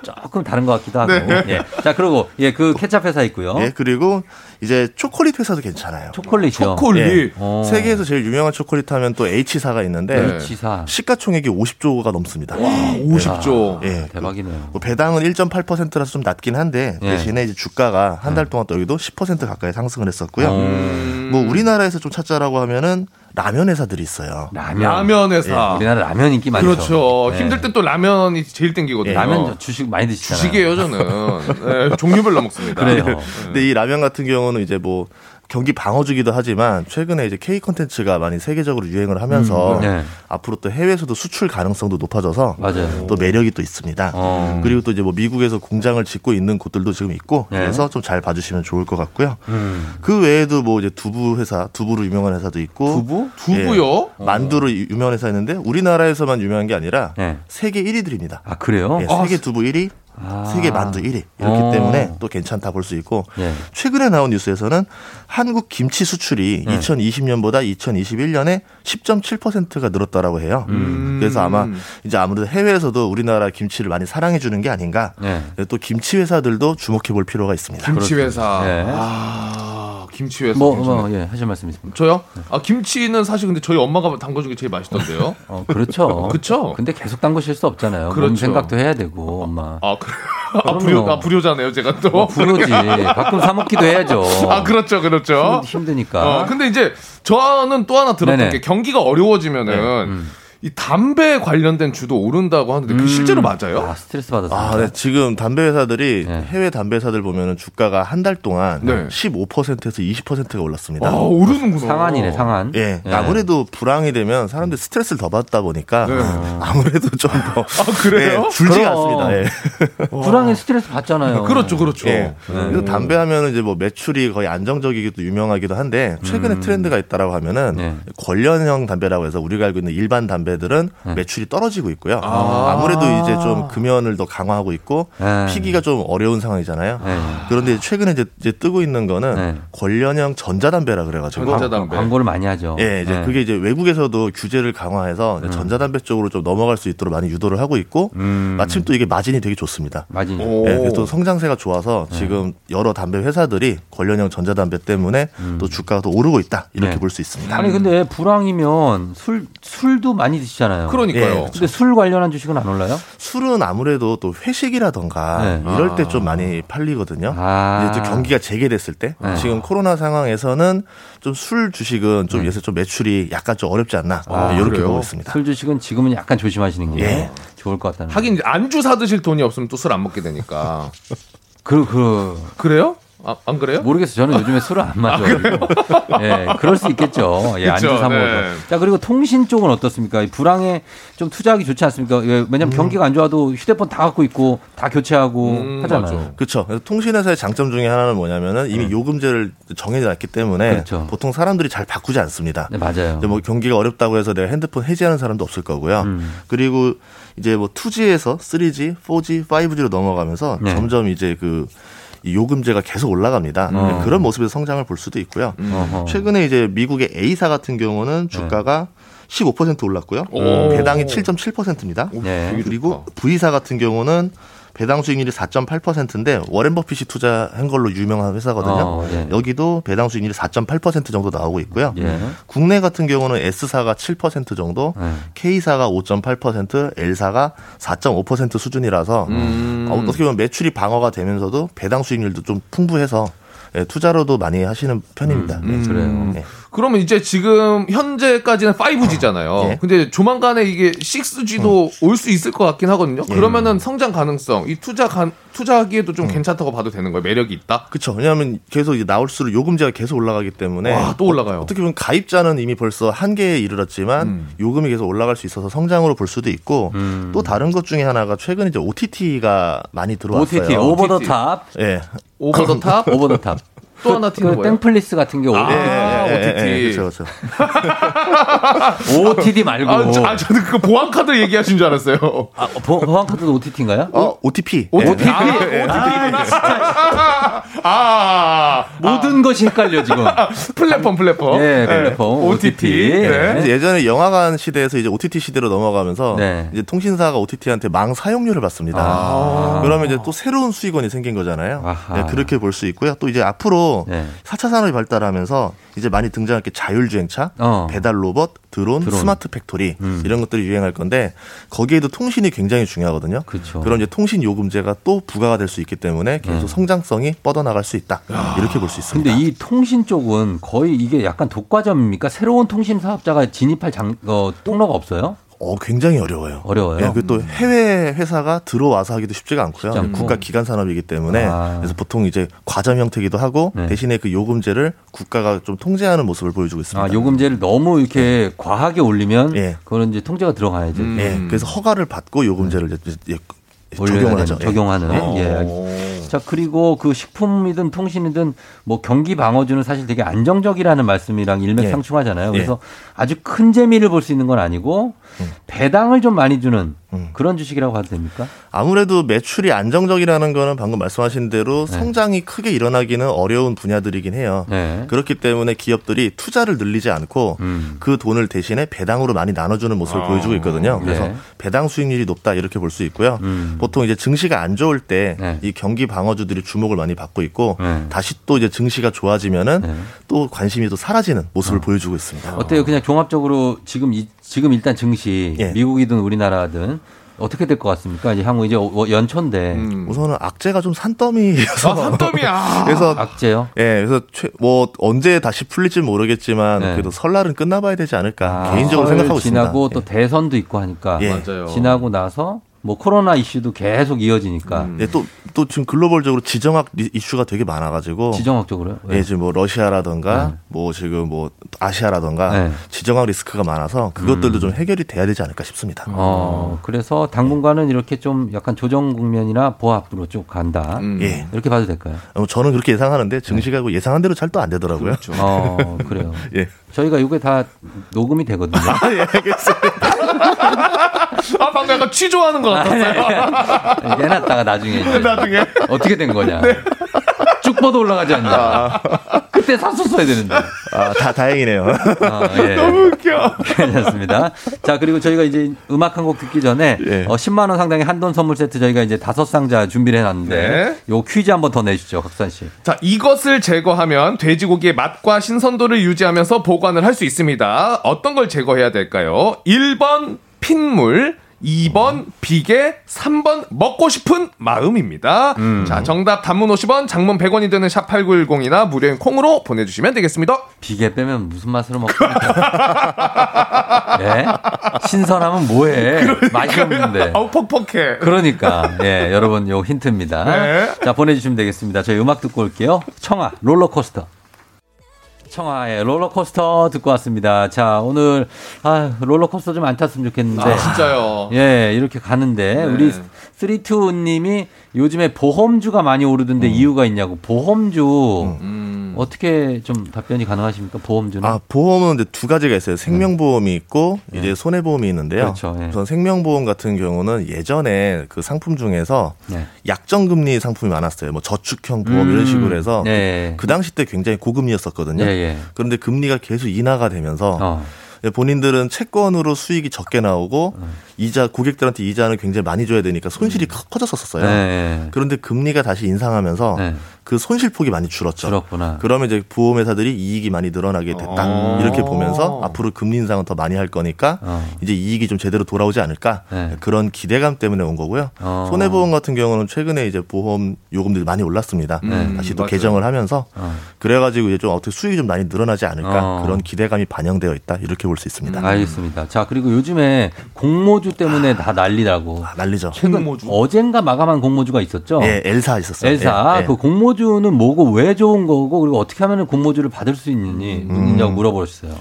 조금 다른 것 같기도 하고. 네. 예. 자 그리고 예 그 케찹 회사 있고요. 예, 그리고 이제 초콜릿 회사도 괜찮아요. 초콜릿이요. 예. 어. 세계에서 제일 유명한 초콜릿 하면 또 H사가 있는데 네. H사. 시가총액이 50조가 넘습니다. 50조. 예. 대박이네요. 뭐 배당은 1.8%라서 좀 낮긴 한데 예. 대신에 이제 주가가 한 달 동안 또 여기도 10% 가까이 상승을 했었고요. 음. 뭐 우리나라에서 좀 찾자라고 하면은 라면 회사들이 있어요. 라면. 라면 회사. 예, 우리나라 라면 인기 많죠. 그렇죠. 예. 힘들 때 또 라면이 제일 땡기거든요. 라면 저 주식 많이 드시잖아요. 주식이에요, 저는. 네, 종류별로 먹습니다. 그래요. 근데 이 라면 같은 경우는 이제 뭐 경기 방어주기도 하지만 최근에 이제 K 콘텐츠가 많이 세계적으로 유행을 하면서 음, 네. 앞으로 또 해외에서도 수출 가능성도 높아져서 맞아요. 또 매력이 또 있습니다. 어. 그리고 또 이제 뭐 미국에서 공장을 짓고 있는 곳들도 지금 있고 네. 그래서 좀 잘 봐주시면 좋을 것 같고요. 음. 그 외에도 뭐 이제 두부 회사, 두부로 유명한 회사도 있고 두부? 두부요? 예, 만두로 유- 유명한 회사 있는데 우리나라에서만 유명한 게 아니라 네. 세계 1위들입니다. 아 그래요? 예, 아, 세계 두부 1위, 아. 세계 만두 1위 이렇기 어. 때문에 또 괜찮다 볼 수 있고 예. 최근에 나온 뉴스에서는 한국 김치 수출이 네. 2020년보다 2021년에 10.7%가 늘었다라고 해요. 음. 그래서 아마 이제 아무래도 해외에서도 우리나라 김치를 많이 사랑해 주는 게 아닌가. 네. 또 김치 회사들도 주목해 볼 필요가 있습니다. 김치. 회사. 네. 아, 김치 회사. 뭐. 뭐, 예, 하실 말씀 있습니다. 저요? 아, 김치는 사실 근데 저희 엄마가 담궈준 게 제일 맛있던데요. 어, 그렇죠. 그쵸? 근데 계속 담그실 수 없잖아요. 몸 그렇죠. 생각도 해야 되고, 엄마. 아, 그래. 아, 불효, 아, 불효자네요, 제가 또. 뭐 불효지. 가끔 사먹기도 해야죠. 아, 그렇죠, 그렇죠. 힘드니까. 어, 근데 이제 저는 또 하나 들었던 네네. 게 경기가 어려워지면은 네, 음. 이 담배 관련된 주도 오른다고 하는데 그 실제로 맞아요? 아, 스트레스 받아서. 아, 네. 지금 담배 회사들이 네. 해외 담배 회사들 보면은 주가가 한 달 동안 네. 15%에서 20%가 올랐습니다. 아, 오르는구나. 상한이네, 상한. 예, 네. 아무래도 불황이 되면 사람들이 스트레스를 더 받다 보니까 네. 아무래도 좀 더 아, 그래요? 예, 줄지가 그럼. 않습니다. 예. 불황에 스트레스 받잖아요. 그렇죠, 그렇죠. 예. 그래서 담배 하면은 이제 뭐 매출이 거의 안정적이기도 유명하기도 한데 최근에 트렌드가 있다라고 하면은 음. 네. 관련형 담배라고 해서 우리가 알고 있는 일반 담배 들은 네. 매출이 떨어지고 있고요. 아. 아. 무래도 이제 좀 금연을 더 강화하고 있고 네. 피기가 좀 어려운 상황이잖아요. 네. 그런데 최근에 이제, 이제 뜨고 있는 거는 네. 관련형 전자담배라 그래가지고 전자담배. 광고를 많이 하죠. 예, 이제 네. 그게 이제 외국에서도 규제를 강화해서 이제 전자담배 쪽으로 좀 넘어갈 수 있도록 많이 유도를 하고 있고 음. 마침 또 이게 마진이 되게 좋습니다. 오. 예, 그래서 또 성장세가 좋아서 네. 지금 여러 담배 회사들이 관련형 전자담배 때문에 또 주가가 더 오르고 있다 이렇게 음. 네. 볼수 있습니다. 아니 근데 불황이면 술 술도 많이 드시잖아요. 그러니까요. 예. 근데 술 관련한 주식은 안 올라요? 술은 아무래도 또 회식이라던가 네. 이럴 때좀 많이 팔리거든요. 아. 이제 또 경기가 재개됐을 때 네. 지금 코로나 상황에서는 좀 술 주식은 좀 네. 요새 좀 매출이 약간 좀 어렵지 않나 아, 네, 이렇게 그래요? 보고 있습니다. 술 주식은 지금은 약간 조심하시는 게 예. 좋을 것 같다는. 하긴 안주 사 드실 돈이 없으면 또 술 안 먹게 되니까. 그, 그, 그래요? 아, 안 그래요? 모르겠어요. 저는 요즘에 술을 안 마셔. 예, 그럴 수 있겠죠. 예, 안주 그쵸, 사 먹어서. 네. 자, 그리고 통신 쪽은 어떻습니까? 이 불황에 좀 투자하기 좋지 않습니까? 예, 왜냐면 경기가 안 좋아도 휴대폰 다 갖고 있고 다 교체하고 음, 하잖아요. 그렇죠. 그래서 통신회사의 장점 중에 하나는 뭐냐면은 이미 요금제를 정해놨기 때문에 음. 그렇죠. 보통 사람들이 잘 바꾸지 않습니다. 네, 맞아요. 뭐 경기가 어렵다고 해서 내가 핸드폰 해지하는 사람도 없을 거고요. 음. 그리고 이제 뭐 2G에서 3G, 4G, 5G로 넘어가면서 네. 점점 이제 그 이 요금제가 계속 올라갑니다. 어. 그런 모습에서 성장을 볼 수도 있고요. 어허. 최근에 이제 미국의 A사 같은 경우는 주가가 15% 올랐고요. 오. 배당이 7.7%입니다. 네. 그리고 V사 같은 경우는 배당 수익률이 4.8%인데 워렌 버핏이 투자한 걸로 유명한 회사거든요. 어, 예. 여기도 배당 수익률이 4.8% 정도 나오고 있고요. 예. 국내 같은 경우는 S사가 7% 정도, 네. K사가 5.8%, L사가 4.5% 수준이라서 음. 어, 어떻게 보면 매출이 방어가 되면서도 배당 수익률도 좀 풍부해서 예, 투자로도 많이 하시는 편입니다. 네. 음, 그래요. 네. 그러면 이제 지금 현재까지는 5G잖아요. 예. 근데 조만간에 이게 6G도 올수 있을 것 같긴 하거든요. 예. 그러면은 성장 가능성, 이 투자 가, 투자하기에도 좀 괜찮다고 봐도 되는 거예요. 매력이 있다. 그렇죠. 왜냐하면 계속 이제 나올수록 요금제가 계속 올라가기 때문에 와, 또 올라가요. 어 떻게 보면 가입자는 이미 벌써 한계에 이르렀지만 음. 요금이 계속 올라갈 수 있어서 성장으로 볼 수도 있고 음. 또 다른 것 중에 하나가 최근 이제 OTT가 많이 들어왔어요. OTT, over the. top. 예. Over the top. Over the top. 또 하나 튀는 그 거예요. 땡플리스 같은 게 아, 예, 예. 아, 예, OTT. 예, 예, 그렇죠, 그렇죠. OTD 말고. 아, 저, 아, 저는 그 보안카드 얘기하신 줄 알았어요. 아, 보, 보안카드도 OTT인가요? 어, OTP. OTP. 예. 아, OTP구나. 아, 모든 것이 헷갈려 지금. 플랫폼, 플랫폼. 예, 플랫폼, OTP. 네. 예전에 영화관 시대에서 이제 OTT 시대로 넘어가면서 네. 이제 통신사가 OTT한테 망 사용료를 받습니다. 아. 그러면 이제 또 새로운 수익원이 생긴 거잖아요. 네, 그렇게 볼 수 있고요. 또 이제 앞으로 네. 4차 산업이 발달하면서 이제 많이 등장할 게 자율주행차, 어. 배달 로봇, 드론, 드론. smart factory 음. 이런 것들이 유행할 건데 거기에도 통신이 굉장히 중요하거든요. 그렇죠. 그런 이제 통신 요금제가 또 부과가 될 수 있기 때문에 계속 네. 성장성이 뻗어나갈 수 있다. 이렇게 볼 수 있습니다. 근데 이 통신 쪽은 거의 이게 약간 독과점입니까? 새로운 통신 사업자가 진입할 장, 어, 통로가 없어요? 어, 굉장히 어려워요. 어려워요. 예, 그또 해외 회사가 들어와서 하기도 쉽지가 않고요. 쉽지. 국가 기간 산업이기 때문에 아. 그래서 보통 이제 과점 형태기도 하고 네. 대신에 그 요금제를 국가가 좀 통제하는 모습을 보여주고 있습니다. 아, 요금제를 너무 이렇게 과하게 올리면 예. 그거는 이제 통제가 들어가야죠. 음. 예, 그래서 허가를 받고 요금제를 이제 예, 올려야 적용을 하죠. 예. 적용하는. 어. 예. 자, 그리고 그 식품이든 통신이든 뭐 경기 방어주는 사실 되게 안정적이라는 말씀이랑 일맥상충하잖아요. 그래서 아주 큰 재미를 볼 수 있는 건 아니고 배당을 좀 많이 주는 음. 그런 주식이라고 봐도 됩니까? 아무래도 매출이 안정적이라는 거는 방금 말씀하신 대로 네. 성장이 크게 일어나기는 어려운 분야들이긴 해요. 네. 그렇기 때문에 기업들이 투자를 늘리지 않고 음. 그 돈을 대신에 배당으로 많이 나눠주는 모습을 아, 보여주고 있거든요. 그래서 네. 배당 수익률이 높다 이렇게 볼 수 있고요. 음. 보통 이제 증시가 안 좋을 때이 네. 경기 방어주들이 주목을 많이 받고 있고 네. 다시 또 이제 증시가 좋아지면은 네. 또 관심이 또 사라지는 모습을 보여주고 있습니다. 어때요? 그냥 종합적으로 지금 이, 지금 일단 증시 예. 미국이든 우리나라든 어떻게 될 것 같습니까? 이제 향후 이제 어- 연초인데 음. 우선은 악재가 좀 산더미여서 아, 산더미야. 그래서 악재요? 예, 그래서 최, 뭐 언제 다시 풀릴지 모르겠지만 네. 그래도 설날은 끝나봐야 되지 않을까 아, 개인적으로 설 생각하고 지나고 있습니다. 또 대선도 있고 하니까 예. 맞아요. 지나고 나서 뭐 코로나 이슈도 계속 이어지니까 예, 또, 또 지금 글로벌적으로 지정학 리- 이슈가 되게 많아가지고. 지정학적으로요? 왜? 예, 지금 뭐 러시아라던가 네. 뭐 지금 뭐 아시아라던가 네. 지정학 리스크가 많아서 그것들도 좀 해결이 돼야 되지 않을까 싶습니다. 어, 그래서 당분간은 이렇게 좀 약간 조정 국면이나 보합으로 쭉 간다. 음. 예. 이렇게 봐도 될까요? 어, 저는 그렇게 예상하는데 증시가 그 예상한 대로 잘 또 안 되더라고요. 어, 그래요. 예. 저희가 이게 다 녹음이 되거든요. 예, 알겠습니다. 아, 방금 약간 취조하는 것 같았어요. 해놨다가 나중에 이제 나중에. 어떻게 된 거냐. 쭉 뻗어 올라가지 않냐. 그때 샀었어야 되는데. 아, 다 다행이네요. 아, 예. 너무 웃겨. 괜찮습니다. 자, 그리고 저희가 이제 음악 한 곡 듣기 전에 예. 어, 10만 원 상당의 한돈 선물 세트 저희가 이제 다섯 상자 준비를 해놨는데 네. 요 퀴즈 한번 더 내주시죠, 각산 씨. 자, 이것을 제거하면 돼지고기의 맛과 신선도를 유지하면서 보관을 할 수 있습니다. 어떤 걸 제거해야 될까요? 1번 핏물, 2번 비계, 3번 먹고 싶은 마음입니다. 자, 정답 단문 50원, 장문 100원이 되는 샵 8910이나 무료인 콩으로 보내 주시면 되겠습니다. 비계 빼면 무슨 맛으로 먹습니까? 예? 신선하면 뭐해? 맛이 없는데. 아우, 퍽퍽해. 그러니까 예 여러분 요 힌트입니다. 네. 자 보내 주시면 되겠습니다. 저희 음악 듣고 올게요. 청아 롤러코스터. 청아의 롤러코스터 듣고 왔습니다. 자 오늘 아 롤러코스터 좀 안 탔으면 좋겠는데. 아, 진짜요. 예 이렇게 가는데 네. 우리 쓰리투님이 요즘에 보험주가 많이 오르던데 이유가 있냐고 보험주 음. 어떻게 좀 답변이 가능하십니까 보험주는? 아, 보험은 이제 두 가지가 있어요. 생명보험이 있고 예. 이제 손해보험이 있는데요. 그렇죠, 예. 우선 생명보험 같은 경우는 예전에 그 상품 중에서 네. 약정금리 상품이 많았어요. 뭐 저축형 보험 음. 이런 식으로 해서 네. 그 당시 때 굉장히 고금리였었거든요. 예, 예. 그런데 금리가 계속 인하가 되면서 어. 본인들은 채권으로 수익이 적게 나오고 이자 고객들한테 이자는 굉장히 많이 줘야 되니까 손실이 커- 커졌었어요. 음. 네. 그런데 금리가 다시 인상하면서 네. 그 손실폭이 많이 줄었죠. 줄었구나. 그러면 이제 보험회사들이 이익이 많이 늘어나게 됐다. 어. 이렇게 보면서 앞으로 금리 인상은 더 많이 할 거니까 어. 이제 이익이 좀 제대로 돌아오지 않을까 네. 그런 기대감 때문에 온 거고요. 어. 손해보험 같은 경우는 최근에 이제 보험 요금들이 많이 올랐습니다. 음, 다시 또 맞아요. 개정을 하면서 어. 그래가지고 이제 좀 어떻게 수익이 좀 많이 늘어나지 않을까 어. 그런 기대감이 반영되어 있다 이렇게 볼 수 있습니다. 음. 알겠습니다. 자, 그리고 요즘에 공모주 때문에 다 난리라고. 아, 난리죠. 최근 공모주? 어젠가 마감한 공모주가 있었죠? 예, 엘사 있었어요. 엘사. 예, 예. 그 공모 주는 뭐고 왜 좋은 거고 그리고 어떻게 하면 공모주를 받을 수 있느니 음. 있냐고 물어보셨어요.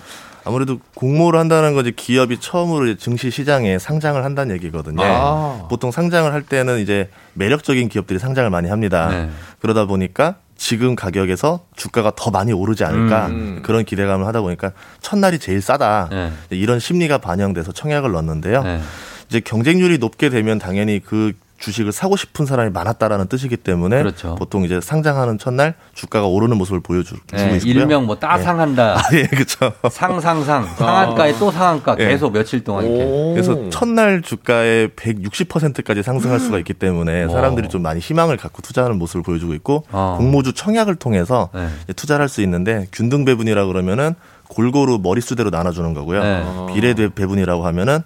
아무래도 공모를 한다는 건 이제 기업이 처음으로 증시 시장에 상장을 한다는 얘기거든요. 아. 보통 상장을 할 때는 이제 매력적인 기업들이 상장을 많이 합니다. 네. 그러다 보니까 지금 가격에서 주가가 더 많이 오르지 않을까 음. 그런 기대감을 하다 보니까 첫날이 제일 싸다 네. 이런 심리가 반영돼서 청약을 넣었는데요. 네. 이제 경쟁률이 높게 되면 당연히 그 주식을 사고 싶은 사람이 많았다라는 뜻이기 때문에 그렇죠. 보통 이제 상장하는 첫날 주가가 오르는 모습을 보여주고 네, 있고요. 일명 뭐 따상한다. 예, 예 그렇죠. 상상상 상한가에 또 상한가 예. 계속 며칠 동안 이렇게. 그래서 첫날 주가의 160%까지 상승할 수가 있기 때문에 사람들이 좀 많이 희망을 갖고 투자하는 모습을 보여주고 있고 어. 공모주 청약을 통해서 네. 투자를 할 수 있는데 균등 배분이라 그러면은 골고루 머릿수대로 나눠주는 거고요. 네. 비례 배분이라고 하면은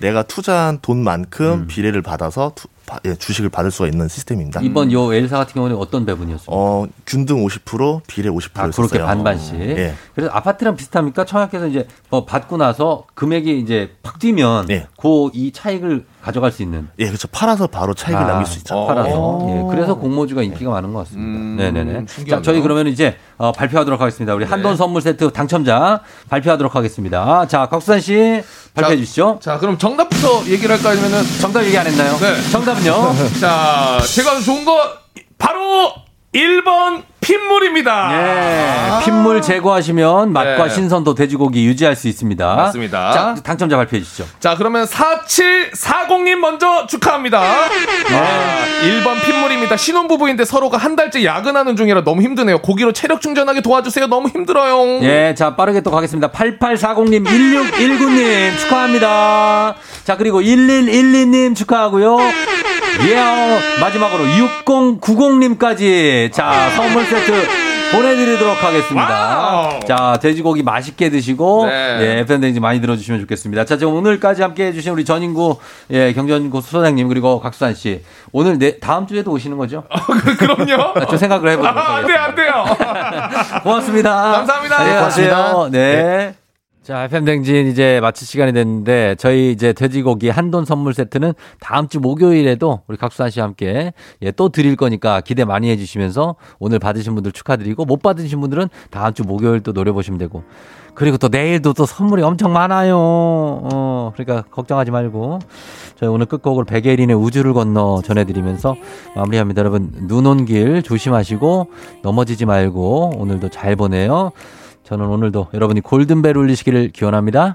내가 투자한 돈만큼 음. 비례를 받아서 투- 예, 주식을 받을 수가 있는 시스템입니다. 이번 요 L사 같은 경우는 어떤 배분이었습니까? 어, 균등 50% 비례 50% 아, 그렇게. 반반씩. 예. 그래서 아파트랑 비슷합니까? 청약해서 이제 뭐 받고 나서 금액이 이제 팍 뛰면 그이 차익을 가져갈 수 있는. 예, 그렇죠. 팔아서 바로 차익을 아, 남길 수 있죠. 팔아서. 예. 예, 그래서 공모주가 인기가 많은 것 같습니다. 네네네. 자, 음, 신기하네요. 저희 그러면 이제 어, 발표하도록 하겠습니다. 우리 한돈 선물 세트 당첨자 발표하도록 하겠습니다. 자, 곽수산 씨 발표해 주시죠. 자, 그럼 정답부터 얘기를 할까 아니면은 정답 얘기 안 했나요? 네. 정답은요? 자, 제가 좋은 거 바로 1번 핏물입니다. 네, 핏물 제거하시면 맛과 네. 신선도 돼지고기 유지할 수 있습니다. 맞습니다. 자, 당첨자 발표해 주시죠. 자, 그러면 4740님 먼저 축하합니다. 아, 1번 핏물입니다. 신혼부부인데 서로가 한 달째 야근하는 중이라 너무 힘드네요. 고기로 체력 충전하게 도와주세요. 너무 힘들어요. 예, 자, 빠르게 또 가겠습니다. 8840님, 1619님 축하합니다. 자, 그리고 1112님 축하하고요. 예, 마지막으로 6090님까지 자, 선물 세트 보내드리도록 하겠습니다. 자, 돼지고기 맛있게 드시고, 네. 예, FM댕지 많이 들어주시면 좋겠습니다. 자, 지금 오늘까지 함께 해주신 우리 전인구, 예, 경전구 수사장님, 그리고 각수산 씨. 오늘 내, 다음 주에도 오시는 거죠? 그럼요. 좀 생각을 해보도록 아, 안 돼, 하겠습니다. 안 돼요. 고맙습니다. 감사합니다. 안녕하세요. 고맙습니다. 네. 자, FM 댕진 이제 마칠 시간이 됐는데 저희 이제 돼지고기 한돈 선물 세트는 다음 주 목요일에도 우리 각수산 씨와 함께 예, 또 드릴 거니까 기대 많이 해 주시면서 오늘 받으신 분들 축하드리고 못 받으신 분들은 다음 주 목요일 또 노려보시면 되고 그리고 또 내일도 또 선물이 엄청 많아요. 어, 그러니까 걱정하지 말고 저희 오늘 끝곡으로 백예린의 우주를 건너 전해드리면서 마무리합니다. 여러분 눈 온 길 조심하시고 넘어지지 말고 오늘도 잘 보내요. 저는 오늘도 여러분이 골든벨 울리시기를 기원합니다.